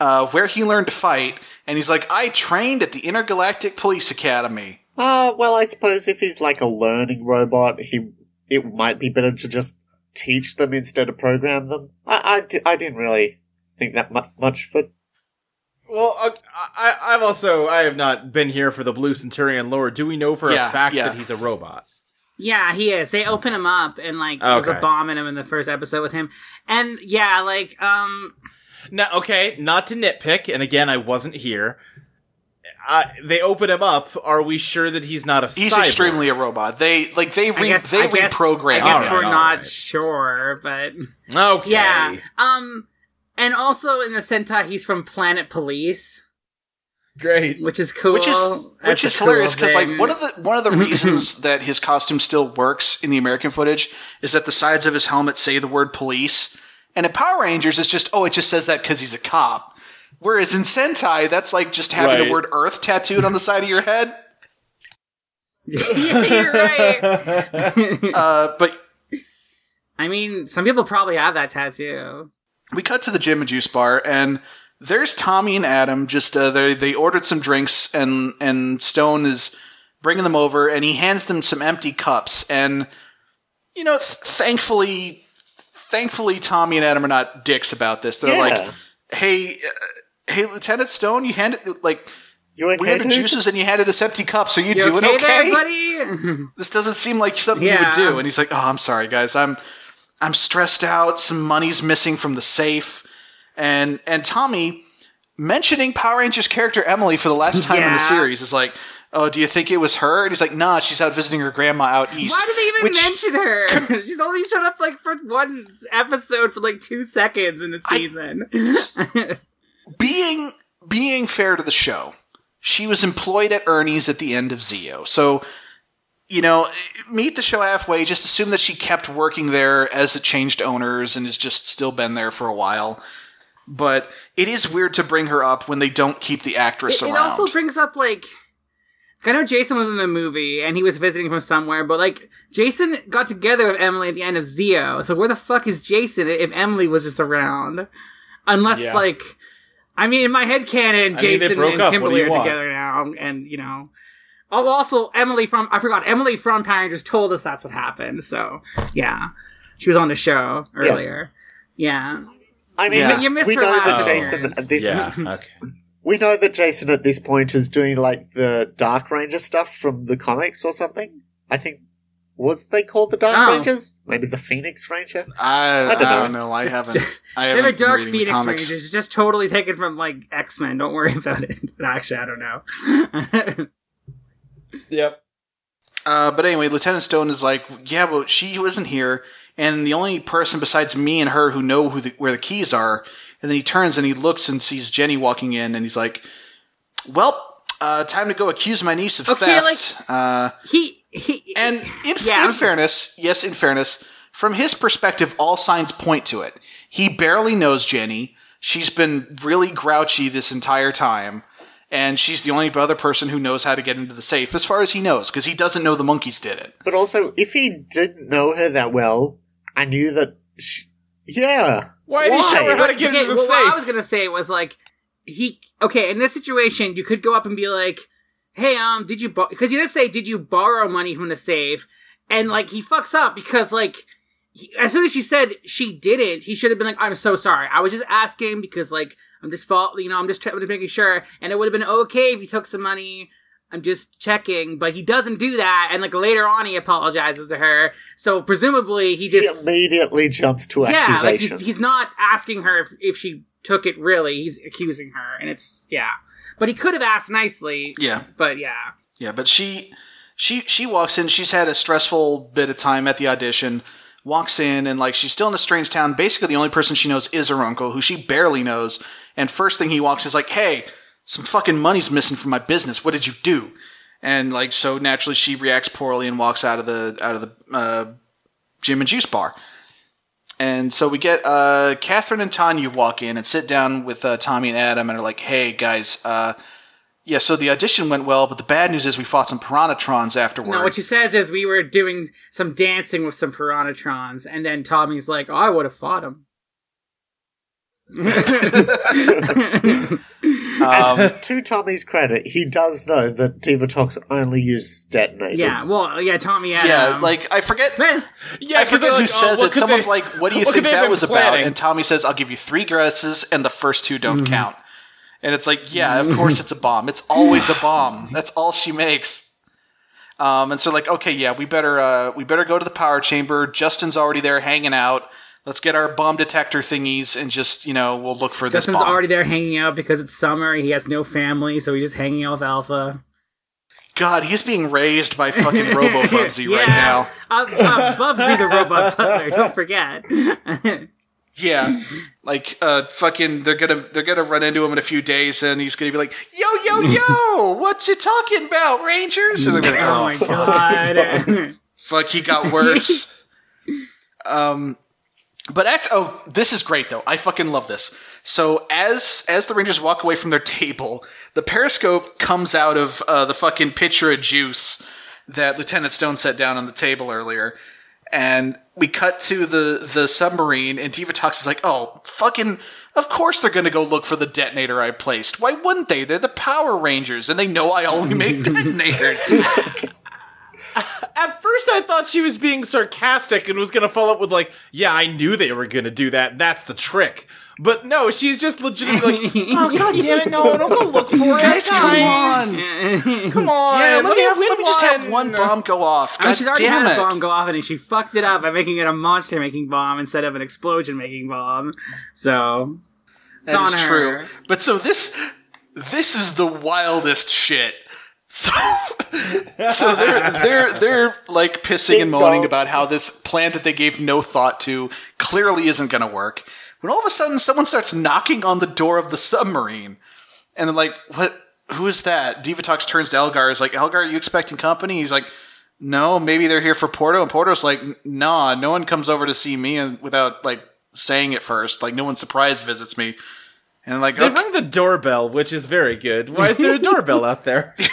uh, where he learned to fight, and he's like, "I trained at the Intergalactic Police Academy." Uh, well, I suppose if he's like a learning robot, he it might be better to just teach them instead of program them. I, I, di- I didn't really think that mu- much, but Well, uh, I, I've also I have not been here for the Blue Centurion lore. Do we know for Yeah, a fact yeah. that he's a robot? Yeah, he is. They open him up and like there's a Okay. bomb in him in the first episode with him. And yeah, like um Now, okay, not to nitpick, and again, I wasn't here. Uh, they open him up. Are we sure that he's not a He's cyborg? extremely a robot. They like they I re- guess, they I guess, reprogram. I guess Alright, we're not alright. sure, but okay. yeah. Um and also in the Sentai he's from Planet Police. Great. which is cool. which is That's which a is cool hilarious because like one of the one of the reasons that his costume still works in the American footage is that the sides of his helmet say the word police, and in Power Rangers it's just oh it just says that because he's a cop. Whereas in Sentai, that's like just having Right. the word Earth tattooed on the side of your head. You're right. Uh, but I mean, some people probably have that tattoo. we cut to the gym and juice bar, and there's Tommy and Adam. Just uh, they they ordered some drinks, and and Stone is bringing them over, and he hands them some empty cups. And you know, th- thankfully, thankfully, Tommy and Adam are not dicks about this. They're Yeah. like, "Hey, uh, hey, Lieutenant Stone, you handed like." You okay, We ordered dude? juice and you handed us empty cups. Are you, You doing okay, okay? there, buddy? this doesn't seem like something you would do. And he's like, "Oh, I'm sorry, guys. I'm I'm stressed out. Some money's missing from the safe." And and Tommy mentioning Power Rangers character Emily for the last time in the series is like, "Oh, do you think it was her?" And he's like, "Nah, she's out visiting her grandma out east." Why did they even Which- mention her? She's only showed up like for one episode for like two seconds in the season. being being fair to the show, she was employed at Ernie's at the end of Zeo. So, you know, meet the show halfway. Just assume that she kept working there as it changed owners and has just still been there for a while. But it is weird to bring her up when they don't keep the actress it, it around. also brings up like I know Jason was in the movie and he was visiting from somewhere, but like Jason got together with Emily at the end of Zeo. So where the fuck is Jason if Emily was just around? Unless Yeah. like I mean in my head canon, I mean, Jason and up. Kimberly are want? together now and you know Oh, also Emily from I forgot Emily from Power Rangers told us that's what happened. So yeah, she was on the show earlier. Yeah, I mean, Yeah. you missed we her know that last Jason appearance. at this Yeah. Okay. we know that Jason at this point is doing like the Dark Ranger stuff from the comics or something. I think was they called the Dark Oh. Rangers? Maybe the Phoenix Ranger. I, I, don't know. don't know. I haven't. I They're haven't the Dark been the Phoenix comics. Rangers, just totally taken from like X Men. Don't worry about it. Actually, I don't know. Yep. Uh, but anyway, Lieutenant Stone is like, yeah, well, she wasn't here, and the only person besides me and her who know who the, where the keys are. And then he turns and he looks and sees Jenny walking in, and he's like, well, uh, time to go accuse my niece of Okay, theft. uh, he he and in, Yeah. in fairness, yes, in fairness, from his perspective, all signs point to it. He barely knows Jenny. She's been really grouchy this entire time. And she's the only other person who knows how to get into the safe, as far as he knows, because he doesn't know the monkeys did it. But also, if he didn't know her that well, I knew that. She, yeah. Why did he show her how to get Okay, into the well, safe? What I was gonna say was like he okay in this situation you could go up and be like, hey um did you because you didn't say did you borrow money from the safe and like he fucks up because like. He, as soon as she said she didn't, he should have been like, "I'm so sorry. I was just asking because, like, I'm just fault. You know, I'm just trying to making sure." And it would have been okay if he took some money. I'm just checking, but he doesn't do that. And like later on, he apologizes to her. So presumably, he He just immediately jumps to yeah, like accusations. he's, he's not asking her if, if she took it really. He's accusing her, and it's yeah. But he could have asked nicely. Yeah. But yeah, Yeah, but she she she walks in. She's had a stressful bit of time at the audition. Walks in and like she's still in a strange town. Basically, the only person she knows is her uncle, who she barely knows. And first thing he walks is like, "Hey, some fucking money's missing from my business. What did you do?" And like so, naturally, she reacts poorly and walks out of the out of the uh, gym and juice bar. And so we get uh, Katherine and Tanya walk in and sit down with uh, Tommy and Adam and are like, "Hey guys, uh, yeah, so the audition went well, but the bad news is we fought some Piranhatrons afterward. no. What she says is we were doing some dancing with some Piranhatrons, and then Tommy's like, "Oh, I would have fought him." Um, to Tommy's credit, he does know that Divatox only uses detonators. yeah, well, yeah, Tommy. Had, yeah, um, like I forget. man, Yeah, I forget who like, oh, says what it. Someone's they- like, "What do you what think could they have that was planning? about?" And Tommy says, "I'll give you three guesses, and the first two don't Mm-hmm. count." And it's like, yeah, of course it's a bomb. It's always a bomb. That's all she makes. Um, and so like, okay, yeah, we better uh, we better go to the power chamber. Justin's already there hanging out. Let's get our bomb detector thingies and just you know we'll look for this Justin's already there hanging out because it's summer. He has no family, so he's just hanging out with Alpha. God, he's being raised by fucking Robo Bubsy right now. Uh, uh, Bubsy the robot butler. Don't forget. Yeah, like uh, fucking, they're gonna they're gonna run into him in a few days, and he's gonna be like, "Yo, yo, yo, what you talking about, Rangers?" And they're like, Oh my god. Fuck, he got worse. um, but act. Oh, this is great though. I fucking love this. So as as the Rangers walk away from their table, the periscope comes out of uh, the fucking pitcher of juice that Lieutenant Stone set down on the table earlier, and we cut to the the submarine, and Divatox is like, "Oh, fucking." Of course they're gonna go look for the detonator I placed. Why wouldn't they? They're the Power Rangers, and they know I only make detonators. At first, I thought she was being sarcastic and was going to follow up with, like, yeah, I knew they were going to do that. That's the trick. But no, she's just legitimately like, oh, god damn it, no, don't go look for it. Guys, come guys. Come on. Yeah, let me, have let me just have one bomb go off. I mean, God she's already damn had it. a bomb go off, and she fucked it up by making it a monster-making bomb instead of an explosion-making bomb. So it's That is on her. true. But so this this is the wildest shit. So so they're they're they're like pissing and moaning about how this plan that they gave no thought to clearly isn't going to work. When all of a sudden someone starts knocking on the door of the submarine, and they're like, "What? Who is that?" Divatox turns to Elgar. Is like, "Elgar, are you expecting company?" He's like, "No, maybe they're here for Porto." And Porto's like, "Nah, no one comes over to see me and without like saying it first. Like, no one surprise visits me." And like, They okay. rang the doorbell, which is very good. Why is there a doorbell out there?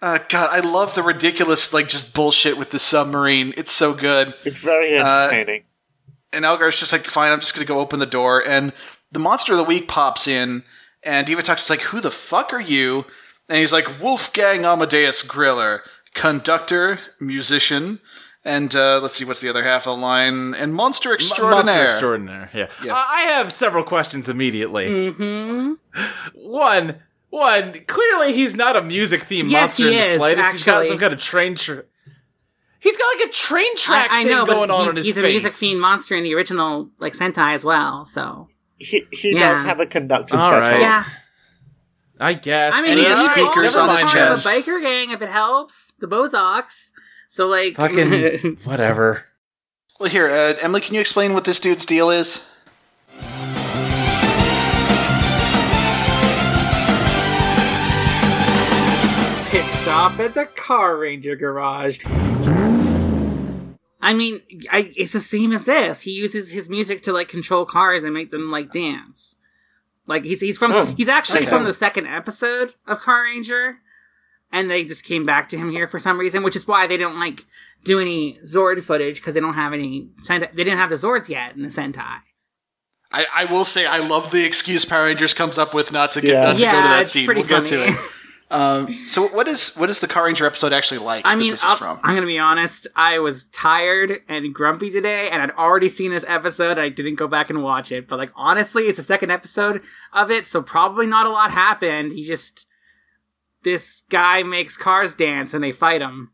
Uh, God, I love the ridiculous, like, just bullshit with the submarine. It's so good. It's very entertaining. And Elgar's just like, fine, I'm just going to go open the door. And the monster of the week pops in, and Divatox is like, who the fuck are you? And he's like, Wolfgang Amadeus Griller, conductor, musician, and uh, let's see, what's the other half of the line? And monster extraordinaire. Monster extraordinaire. Yeah. Yeah. Uh, I have several questions immediately. Mm-hmm. One, one. Clearly, he's not a music themed Yes, monster he in the is, slightest. He's got some kind of train. Tra- he's got like a train track I, I thing know, going on he's, on his he's a music themed monster in the original like Sentai as well. So He, he Yeah. does have a conductor's All baton. yeah, I guess. I mean, And he he's has speakers part on his of chest. the biker gang if it helps. The Bowzocks. So like, Fucking whatever. Well, here, uh, Emily, can you explain what this dude's deal is? pit stop at the Carranger garage. I mean, I, it's the same as this. He uses his music to like control cars and make them like dance. Like he's he's from Oh, he's actually okay. from the second episode of Carranger, and they just came back to him here for some reason, which is why they don't like do any Zord footage because they don't have any They didn't have the Zords yet in the Sentai. I, I will say I love the excuse Power Rangers comes up with not to get Yeah. not to go to that it's scene. We'll get to it. Um, so what is what is the Carranger episode actually like? I that mean, this is from? I'm gonna be honest. I was tired and grumpy today, and I'd already seen this episode. I didn't go back and watch it, but like honestly, it's the second episode of it, so probably not a lot happened. He just this guy makes cars dance, and they fight him.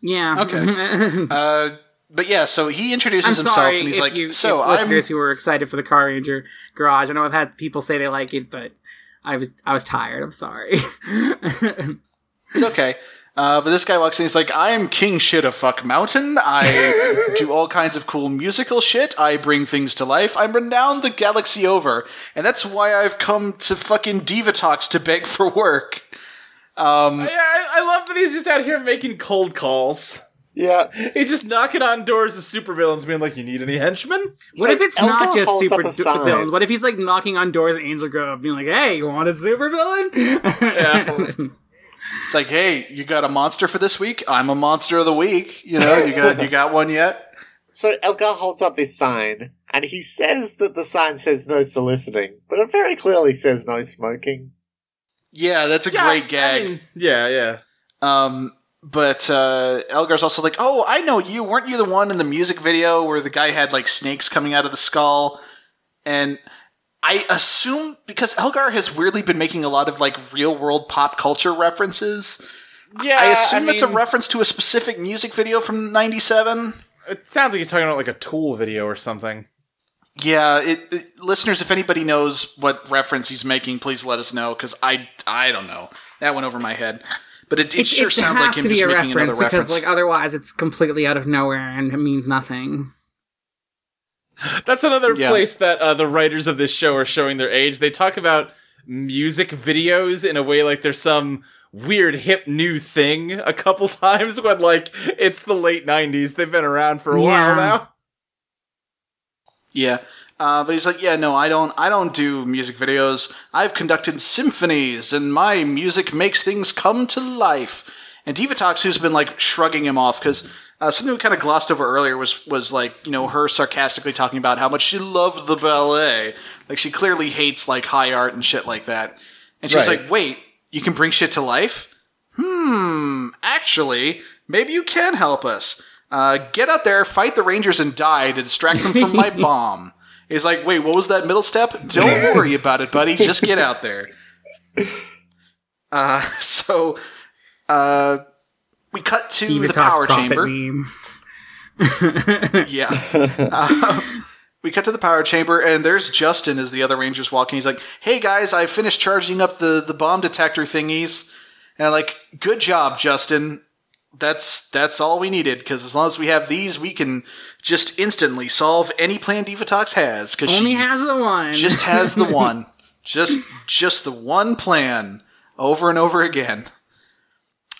Yeah. Okay. Uh, but yeah, so he introduces I'm himself sorry and he's if like, you "So if I'm listeners who were excited for the Carranger Garage. I know I've had people say they like it, but I was I was tired. I'm sorry. it's okay." Uh, but this guy walks in. He's like, "I'm King Shit of Fuck Mountain. I do all kinds of cool musical shit. I bring things to life. I'm renowned the galaxy over, and that's why I've come to fucking Divatox to beg for work." Um, Yeah, I, I love that he's just out here making cold calls. Yeah. He's just knocking on doors as supervillains, being like, "You need any henchmen?" What So if it's Elgar not just holds super up a du- sign. villains? What if he's like knocking on doors at Angel Grove, being like, "Hey, you want a super villain?" Yeah. It's like, hey, you got a monster for this week? I'm a monster of the week. You know, you got you got one yet? So Elgar holds up this sign, and he says that the sign says no soliciting, but it very clearly says no smoking. Yeah, that's a Yeah, great gag. I mean, yeah, yeah. um, but uh, Elgar's also like, oh, I know you. Weren't you the one in the music video where the guy had like snakes coming out of the skull? And I assume because Elgar has weirdly been making a lot of like real world pop culture references. Yeah, I assume that's a mean, reference to a specific music video from '97. It sounds like he's talking about like a Tool video or something. Yeah, it, it- listeners, if anybody knows what reference he's making, please let us know because I I don't know. That went over my head, but it, it, sure sounds like has him just a making reference another because, reference. like, otherwise it's completely out of nowhere and it means nothing. That's another Yeah. place that uh, the writers of this show are showing their age. They talk about music videos in a way like there's some weird hip new thing a couple times when like it's the late 90s. They've been around for a Yeah. while now. Yeah. Uh, but he's like, yeah, no, I don't, I don't do music videos. I've conducted symphonies, and my music makes things come to life. And Divatox, who's been like shrugging him off because uh, something we kind of glossed over earlier was was like you know her sarcastically talking about how much she loved the ballet. Like she clearly hates like high art and shit like that. And she's Right. like, wait, you can bring shit to life? Hmm, actually, maybe you can help us. Uh, get out there, fight the Rangers, and die to distract them from my bomb. He's like, wait, what was that middle step? Don't worry about it, buddy. Just get out there. Uh, so, uh, we cut to Diva the power chamber. Yeah. Uh, we cut to the power chamber, and there's Justin as the other Rangers walking. He's like, "Hey guys, I finished charging up the the bomb detector thingies." And I'm like, "Good job, Justin. That's that's all we needed because as long as we have these, we can just instantly solve any plan Divatox has. Because Only she has the one. just has the one, just just the one plan over and over again.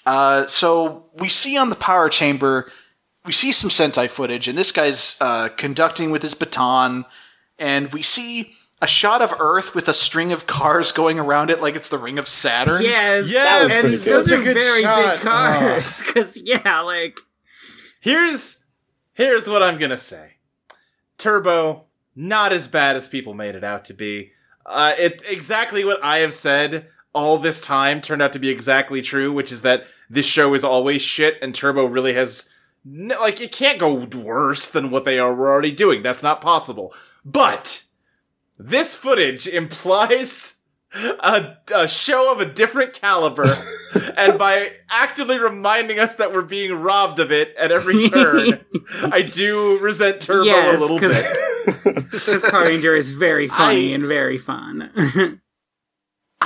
Uh, so we see on the power chamber, we see some Sentai footage, and this guy's uh, conducting with his baton, and we see a shot of Earth with a string of cars going around it like it's the ring of Saturn. Yes. Yes, and pretty those are Such a very shot. big cars. Because yeah, like Here's here's what I'm gonna say. Turbo, not as bad as people made it out to be. Uh, it exactly what I have said all this time turned out to be exactly true, which is that this show is always shit, and Turbo really has no, like it can't go worse than what they are already doing. That's not possible. But this footage implies a, a show of a different caliber, and by actively reminding us that we're being robbed of it at every turn, I do resent Turbo Yes, a little bit. this Carranger is very funny I- and very fun.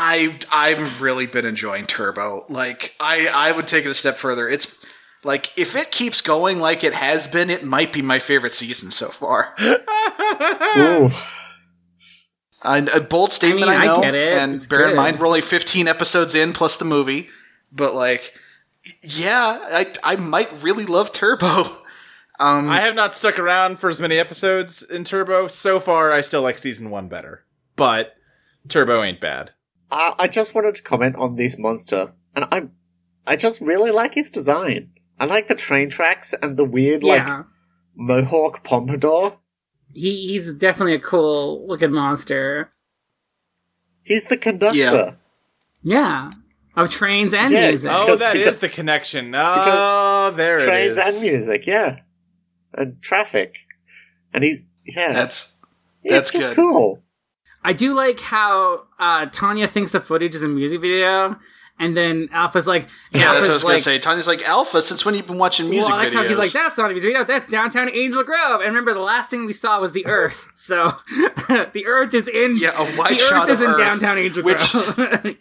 I I've really been enjoying Turbo. Like I I would take it a step further. It's like if it keeps going like it has been, it might be my favorite season so far. Ooh. I, a bold statement, I I, mean, I know. get it. And It's bear in mind, we're only 15 episodes in plus the movie. But like, yeah, I I might really love Turbo. Um, I have not stuck around for as many episodes in Turbo. So far, I still like season one better. But Turbo ain't bad. I, I just wanted to comment on this monster, and I, I just really like his design. I like the train tracks and the weird like mohawk pompadour. He he's definitely a cool looking monster. He's the conductor. Yeah. Yeah. Of trains and Yeah, music. Oh, Because- that is the connection. Oh, there Trains it is. Trains and music, yeah, and traffic, and he's yeah, that's he's that's just good. cool. I do like how uh, Tanya thinks the footage is a music video, and then Alpha's like, yeah. That's what I Alpha's was gonna say. Tanya's like Alpha. Since when you been watching music well, like videos? he's like, that's not a music video, that's downtown Angel Grove. And remember, the last thing we saw was the Earth. So the Earth is in Yeah, a wide the shot Earth is of in Earth, downtown Angel which- Grove.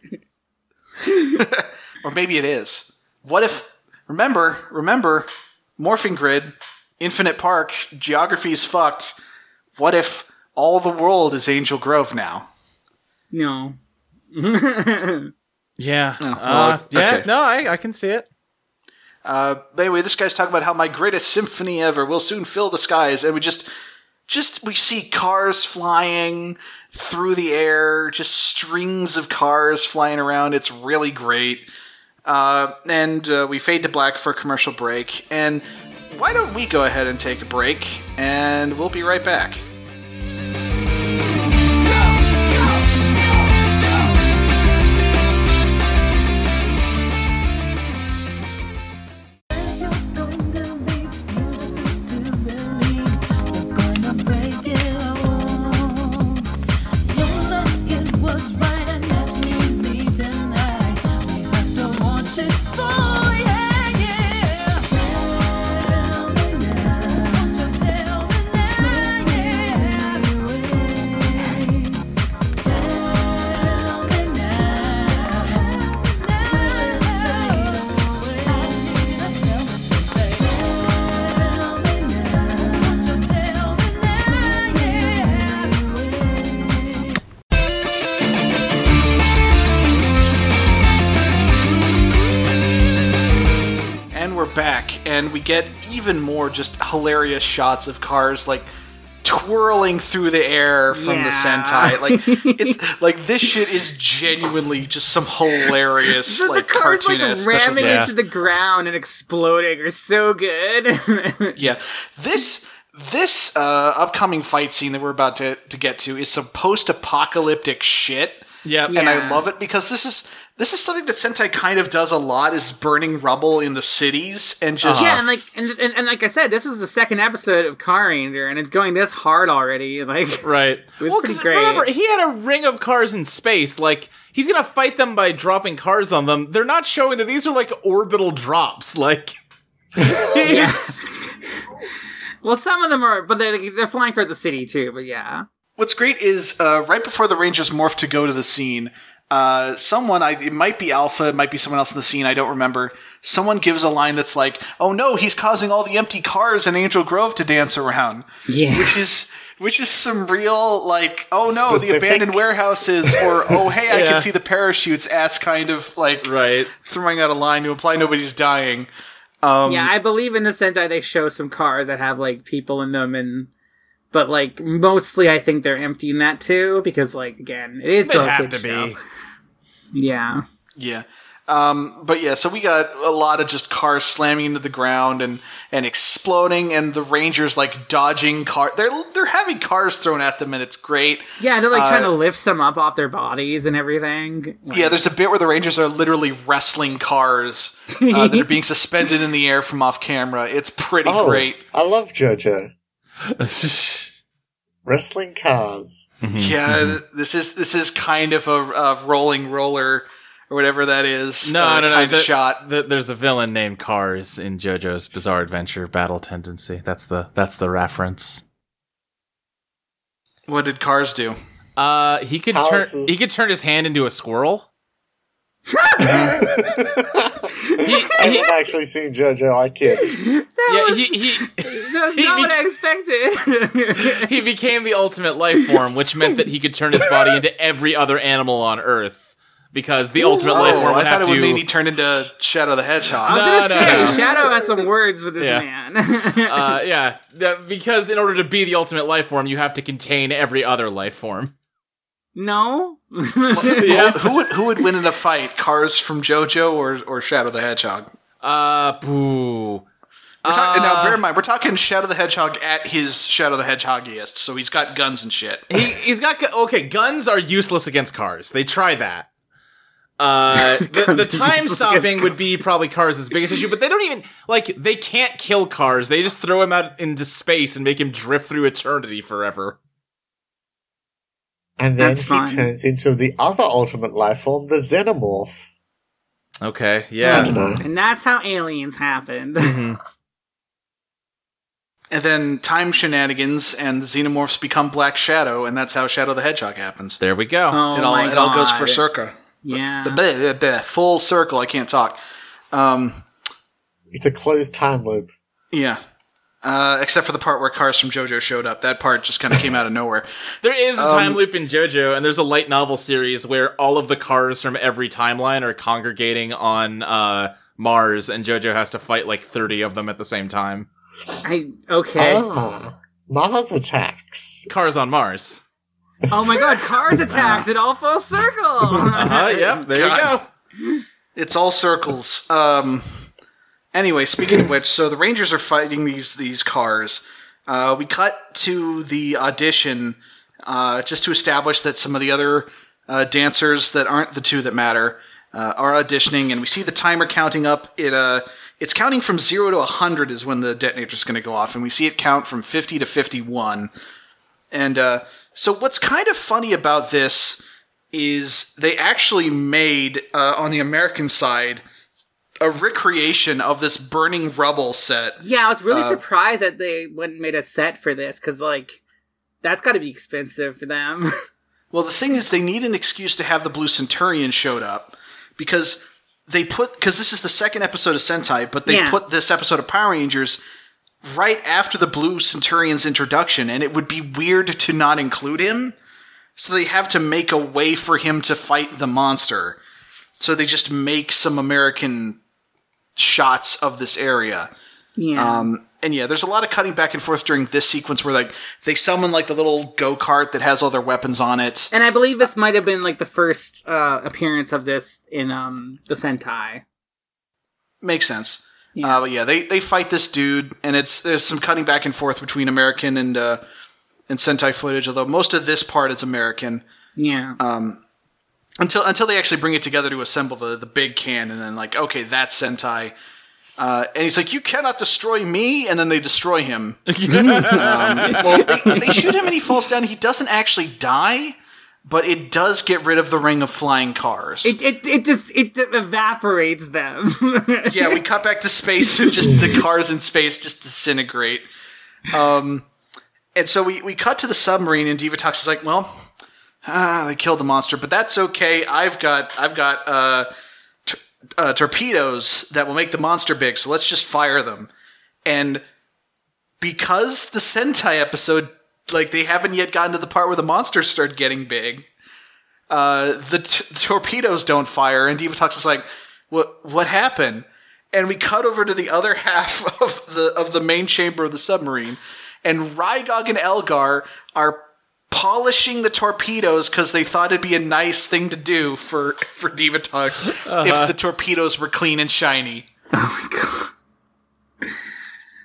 or maybe it is. What if? Remember, remember, morphing grid, infinite park, geography's fucked. What if all the world is Angel Grove now? no. Yeah. Oh, uh, well, yeah. okay. No, I, I can see it. Uh, but anyway, this guy's talking about how my greatest symphony ever will soon fill the skies, and we just, just we see cars flying through the air, just strings of cars flying around. It's really great. Uh, and uh, we fade to black for a commercial break. And why don't we go ahead and take a break, and we'll be right back. And we get even more just hilarious shots of cars like twirling through the air from the Sentai. Like it's like this shit is genuinely just some hilarious So like the cars like cartoonist special ramming effects. into the ground and exploding are so good. Yeah, this this uh, upcoming fight scene that we're about to, to get to is some post-apocalyptic shit, Yep. Yeah. and I love it because this is this is something that Sentai kind of does a lot is burning rubble in the cities and just yeah, and like and, and, and like I said, this is the second episode of Carranger, and it's going this hard already. Like Right. it was well, pretty 'cause great. remember, he had a ring of cars in space. Like, he's gonna fight them by dropping cars on them. They're not showing that these are like orbital drops. Like, he's- Well, some of them are, but they're they're flying for the city too. But yeah, What's great is uh, right before the Rangers morph to go to the scene, uh, someone, I, it might be Alpha, it might be someone else in the scene, I don't remember. Someone gives a line that's like, "Oh no, he's causing all the empty cars in Angel Grove to dance around," yeah. which is which is some real like, "Oh no, Specific. the abandoned warehouses," or "Oh hey, I Yeah. can see the parachutes." Ass kind of like right. throwing out a line to imply nobody's dying. Um, yeah, I believe in the Sentai they show some cars that have like people in them, and but like mostly I think they're emptying that too because like again, it is They still have kid to be. Show. Yeah. Yeah. Um, but yeah, so we got a lot of just cars slamming into the ground and, and exploding, and the Rangers like dodging car. They're they're having cars thrown at them, and it's great. Yeah, they're like Uh, trying to lift some up off their bodies and everything. Yeah, there's a bit where the Rangers are literally wrestling cars uh, that are being suspended in the air from off camera. It's pretty Oh, great. I love JoJo. Wrestling cars. Yeah, th- this is this is kind of a, a rolling roller or whatever that is. no, uh, no, no. kind the- of shot. the- there's a villain named Cars in JoJo's Bizarre Adventure Battle Tendency. That's the that's the reference. What did cars do? Uh, he could turn he could turn his hand into a squirrel. he, I haven't actually seen JoJo. I kid. yeah, he, he That's he not what I expected. he became the ultimate life form, which meant that he could turn his body into every other animal on Earth. Because the ultimate life Oh, form I thought it would to. mean he turned into Shadow the Hedgehog. I was No, gonna no, say no. Shadow has some words with this Yeah. man. uh, yeah, because in order to be the ultimate life form, you have to contain every other life form. No. Yeah. who would who would win in a fight? Cars from JoJo or or Shadow the Hedgehog? Uh, boo. We're talking, now, Uh, bear in mind, we're talking Shadow the Hedgehog at his Shadow the Hedgehogiest, so he's got guns and shit. He, he's got gu- okay. Guns are useless against cars. They try that. Uh, the, the time stopping would be probably cars' biggest issue, but they don't even like they can't kill cars. They just throw him out into space and make him drift through eternity forever. And then That's he fine. turns into the other ultimate life form, the Xenomorph. Okay, yeah. and that's how aliens happened. And then time shenanigans, and the Xenomorphs become Black Shadow, and that's how Shadow the Hedgehog happens. There we go. oh it all my it all goes for Circa. Yeah. The full circle. I can't talk. Um, It's a closed time loop. yeah. Uh, except for the part where Cars from JoJo showed up. That part just kind of came out of nowhere. There is a Um, time loop in JoJo, and there's a light novel series where all of the cars from every timeline are congregating on uh, Mars, and JoJo has to fight like 30 of them at the same time. I okay. Ah, Mars attacks. Cars on Mars. Oh my god, cars attacks! It all full circle. Uh, yep, there God. you go. It's all circles. Um, anyway, speaking of which, so the Rangers are fighting these these cars. Uh, we cut to the audition uh, just to establish that some of the other uh, dancers that aren't the two that matter uh, are auditioning, and we see the timer counting up. It uh, it's counting from zero to hundred is when the detonator is going to go off, and we see it count from fifty to fifty-one. And uh, so, what's kind of funny about this is they actually made on the American side a recreation of this burning rubble set. yeah, I was really Uh, surprised that they went and made a set for this because like that's got to be expensive for them. Well, the thing is, they need an excuse to have the Blue Centurion showed up because they put because this is the second episode of Sentai, but they Yeah. put this episode of Power Rangers right after the Blue Centurion's introduction, and it would be weird to not include him. So they have to make a way for him to fight the monster. So they just make some American shots of this area. Yeah. Um, and yeah, there's a lot of cutting back and forth during this sequence where like they summon like the little go kart that has all their weapons on it. and I believe this might have been like the first uh, appearance of this in um the Sentai. Makes sense. Yeah. Uh, but yeah, they they fight this dude, and it's there's some cutting back and forth between American and uh, and Sentai footage. Although most of this part is American Yeah. Until until they actually bring it together to assemble the the big can, and then like okay, that's Sentai. Uh, and he's like, "You cannot destroy me," and then they destroy him. um, well, they, they shoot him, and he falls down. He doesn't actually die, but it does get rid of the ring of flying cars. it, it it just it evaporates them. yeah, we cut back to space and just the cars in space just disintegrate. Um, and so we, we cut to the submarine and Diva Divatox is like, well, ah, they killed the monster, but that's okay. I've got I've got uh, uh, torpedoes that will make the monster big, so let's just fire them. And because the Sentai episode, like they haven't yet gotten to the part where the monsters start getting big, uh, the t- torpedoes don't fire, and Divatox is like, "What? What happened?" And we cut over to the other half of the of the main chamber of the submarine, and Rygog and Elgar are polishing the torpedoes because they thought it'd be a nice thing to do for for Divatox if the torpedoes were clean and shiny. Oh my god,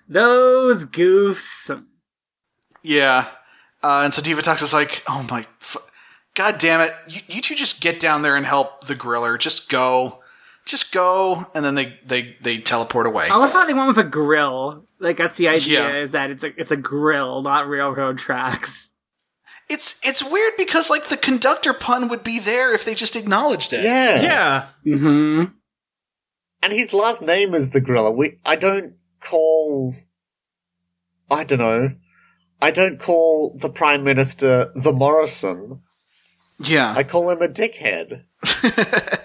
Those goofs. Yeah. Uh, and so Divatox is like, oh my, f- god damn it. You, you two just get down there and help the griller. Just go. Just go. And then they, they, they teleport away. I love how they went with a grill. Like that's the idea Yeah. is that it's a it's a grill, not railroad tracks. It's, it's weird because, like, the conductor pun would be there if they just acknowledged it. Yeah. Yeah. Mm-hmm. And his last name is the Griller. We I don't call I don't know. I don't call the Prime Minister the Morrison. Yeah. I call him a dickhead.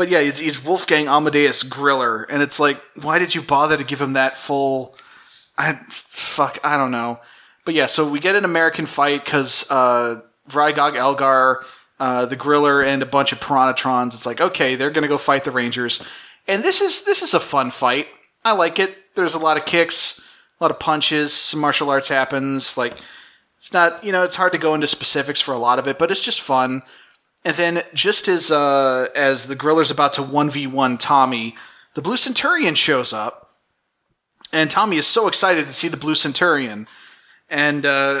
But yeah, he's, he's Wolfgang Amadeus Griller, and it's like, why did you bother to give him that full? I fuck, I don't know. But yeah, so we get an American fight because uh, Elgar, uh, the Griller, and a bunch of Piranhatrons. It's like, okay, they're gonna go fight the Rangers, and this is this is a fun fight. I like it. There's a lot of kicks, a lot of punches, some martial arts happens. Like, it's not, you know, it's hard to go into specifics for a lot of it, but it's just fun. And then, just as uh, as the griller's about to one v one Tommy, the Blue Centurion shows up, and Tommy is so excited to see the Blue Centurion, and uh,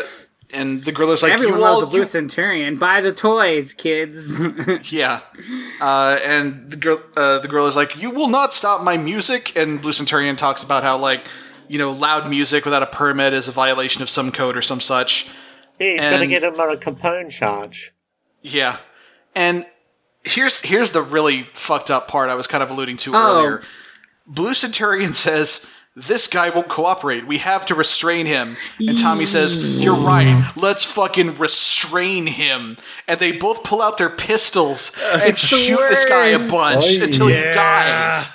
and the griller's like, Everyone "You loves all, the Blue you- Centurion. Buy the toys, kids. yeah." Uh, and the girl, uh, the griller's like, "You will not stop my music." And Blue Centurion talks about how like, you know, loud music without a permit is a violation of some code or some such. Yeah, he's gonna get him on a Capone charge. Yeah. And here's here's the really fucked up part I was kind of alluding to Oh. earlier. Blue Centurion says, This guy won't cooperate. We have to restrain him. And Tommy says, You're right. Let's fucking restrain him. And they both pull out their pistols and It's the shoot this guy a bunch Oh, until yeah. he dies.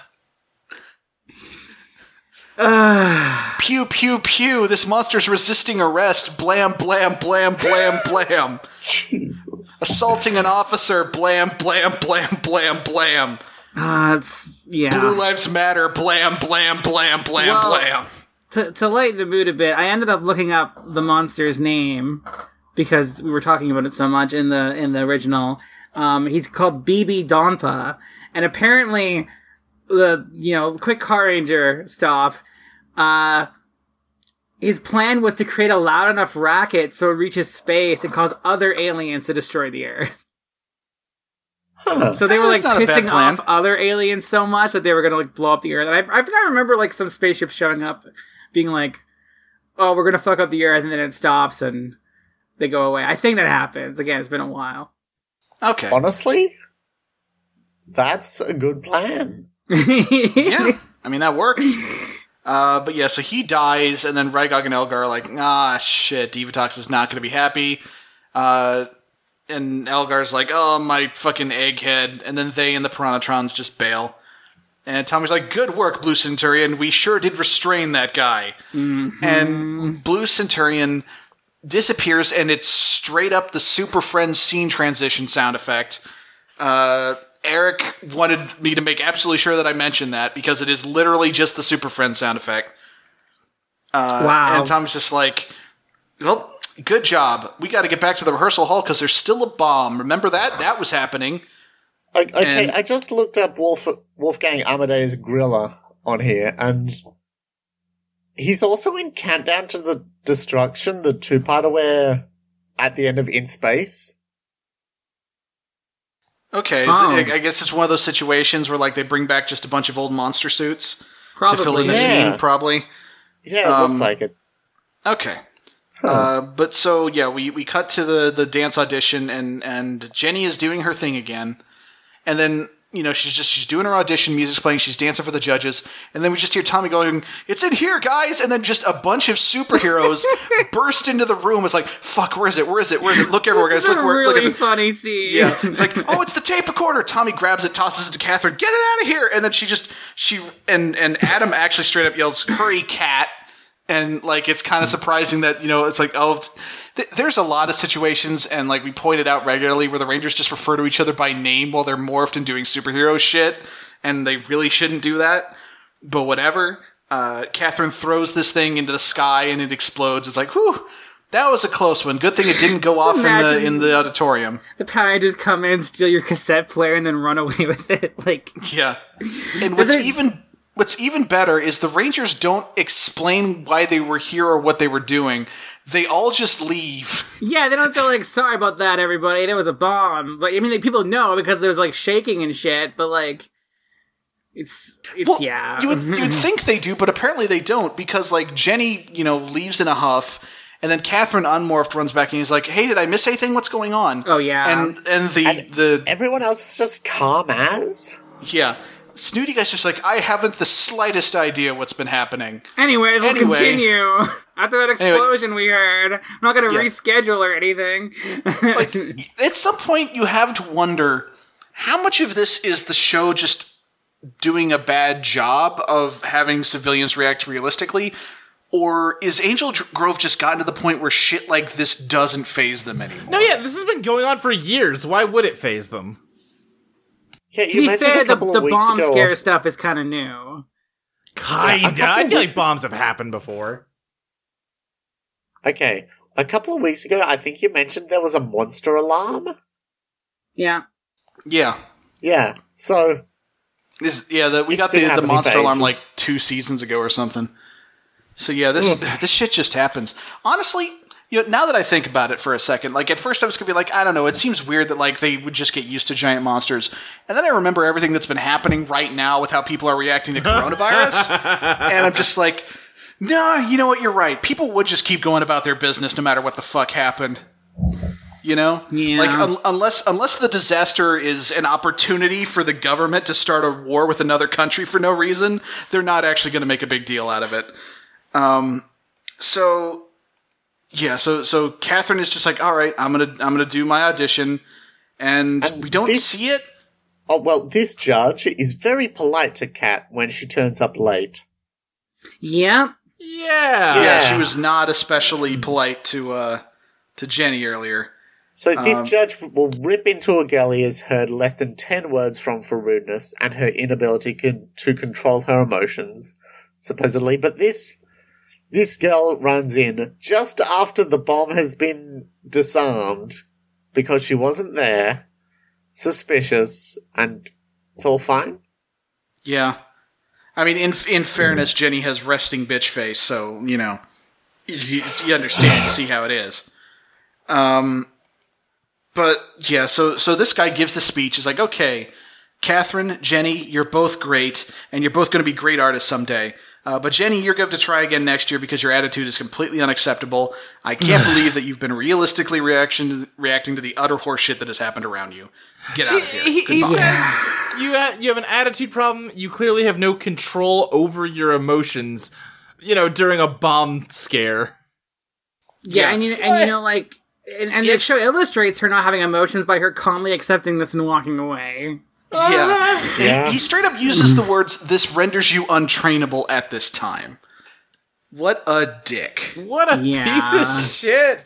pew pew pew. This monster's resisting arrest. Blam blam blam blam blam. Jesus. Assaulting an officer. Blam blam blam blam blam. Uh, it's yeah. Blue Lives Matter. Blam blam blam blam Well- blam. to, to lighten the mood a bit, I ended up looking up the monster's name because we were talking about it so much in the in the original. Um, he's called BB Donpa, and apparently, the you know quick car ranger stuff. Uh, his plan was to create a loud enough racket so it reaches space and cause other aliens to destroy the Earth. Huh. So they were like That's not a bad pissing off other aliens so much that they were gonna like blow up the Earth. And I, I think I remember like some spaceship showing up, being like, "Oh, we're gonna fuck up the Earth," and then it stops and they go away. I think that happens. Again, it's been a while. Okay. Honestly, that's a good plan. yeah, I mean that works. Uh, but yeah, so he dies, and then Rygog and Elgar are like, ah, shit, Divatox is not going to be happy. Uh, and Elgar's like, oh, my fucking egghead. And then they and the Piranhatrons just bail. And Tommy's like, good work, Blue Centurion. We sure did restrain that guy. And Blue Centurion disappears, and it's straight up the Super Friends scene transition sound effect. Uh, Eric wanted me to make absolutely sure that I mentioned that because it is literally just the Super Friend sound effect. Uh, Wow. And Tommy's just like, well, good job. We got to get back to the rehearsal hall because there's still a bomb. Remember that? That was happening. Okay, And- I just looked up Wolf, Wolfgang Amadeus Griller on here, and he's also in Countdown to the Destruction, the two-parter where at the end of In Space. Okay, is Oh. it- I guess it's one of those situations where like they bring back just a bunch of old monster suits Probably. to fill in the Yeah. scene. Probably. Yeah, it Um, looks like it. Okay. Uh, but so yeah, we, we cut to the, the dance audition and, and Jenny is doing her thing again, and then you know she's just she's doing her audition, music's playing, she's dancing for the judges, and then we just hear Tommy going, "It's in here, guys!" And then just a bunch of superheroes burst into the room. It's like, "Fuck, where is it? Where is it? Where is it? Look everywhere, guys! Look where! really look at it!" funny scene. Yeah, it's like, oh, it's the tape recorder. Tommy grabs it, tosses it to Katherine. Get it out of here! And then she just she and and Adam actually straight up yells, "Hurry, Kat!" And like it's kind of surprising that you know it's like oh, th- there's a lot of situations and like we pointed out regularly where the Rangers just refer to each other by name while they're morphed and doing superhero shit, and they really shouldn't do that. But whatever. Uh, Katherine throws this thing into the sky and it explodes. It's like, whew, that was a close one. Good thing it didn't go off in the in the auditorium. The Power Rangers come in, steal your cassette player, and then run away with it. Like, Yeah. And what's even what's even better is the Rangers don't explain why they were here or what they were doing. They all just leave. yeah, they don't say like, "Sorry about that, everybody. There was a bomb." But I mean, like, people know because there was like shaking and shit. But like, it's it's Well, yeah. You would, you would think they do, but apparently they don't because like Jenny, you know, leaves in a huff. And then Katherine unmorphed runs back and he's like, "Hey, did I miss anything? What's going on?" Oh, yeah. and and the And- the Everyone else is just calm as. yeah, Snooty guy's just like, "I haven't the slightest idea what's been happening." Anyways, let's Anyway. continue. After that explosion we heard, I'm not gonna Yeah. reschedule or anything. like at some point you have to wonder how much of this is the show just doing a bad job of having civilians react realistically or is Angel Grove just gotten to the point where shit like this doesn't phase them anymore? No, yeah, this has been going on for years. Why would it phase them? Yeah, to be fair, the, the bomb ago. scare also- stuff is kind of new. Kinda. couple I feel like bombs have happened before. Okay, a couple of weeks ago, I think you mentioned there was a monster alarm. Yeah. Yeah. Yeah, so This yeah, the, we got the, the monster for alarm like 2 seasons ago or something. So yeah, this this shit just happens. Honestly, you know, now that I think about it for a second, like at first I was gonna be like, I don't know, it seems weird that like they would just get used to giant monsters, and then I remember everything that's been happening right now with how people are reacting to coronavirus, and I'm just like, nah, you know what, you're right. People would just keep going about their business no matter what the fuck happened. You know, Yeah. like un- unless unless the disaster is an opportunity for the government to start a war with another country for no reason, they're not actually going to make a big deal out of it. Um, so yeah, so so Katherine is just like, all right, I'm gonna I'm gonna do my audition, and, And we don't this- see it. Oh, well, this judge is very polite to Kat when she turns up late. Yeah. Yeah. Yeah, Yeah. she was not especially polite to uh to Jenny earlier. So this Um, judge will rip into a galley as heard less than 10 words from for rudeness and her inability con- to control her emotions, supposedly. But this, this girl runs in just after the bomb has been disarmed because she wasn't there, suspicious, and it's all fine. Yeah, I mean, in in fairness, Jenny has resting bitch face, so you know, you, you understand, you see how it is. Um, but yeah, so so this guy gives the speech. He's like, okay, Katherine, Jenny, you're both great, and you're both going to be great artists someday. Uh, but Jenny, you're going to try again next year because your attitude is completely unacceptable. I can't believe that you've been realistically reaction to, reacting to the utter horseshit that has happened around you. Get out of here. He, he says you ha- you have an attitude problem. You clearly have no control over your emotions. You know, during a bomb scare. Yeah, Yeah. and you and you know like and, and the show illustrates her not having emotions by her calmly accepting this and walking away. Yeah. Yeah. He, he straight up uses the words, this renders you untrainable at this time. What a dick. What a Yeah. piece of shit.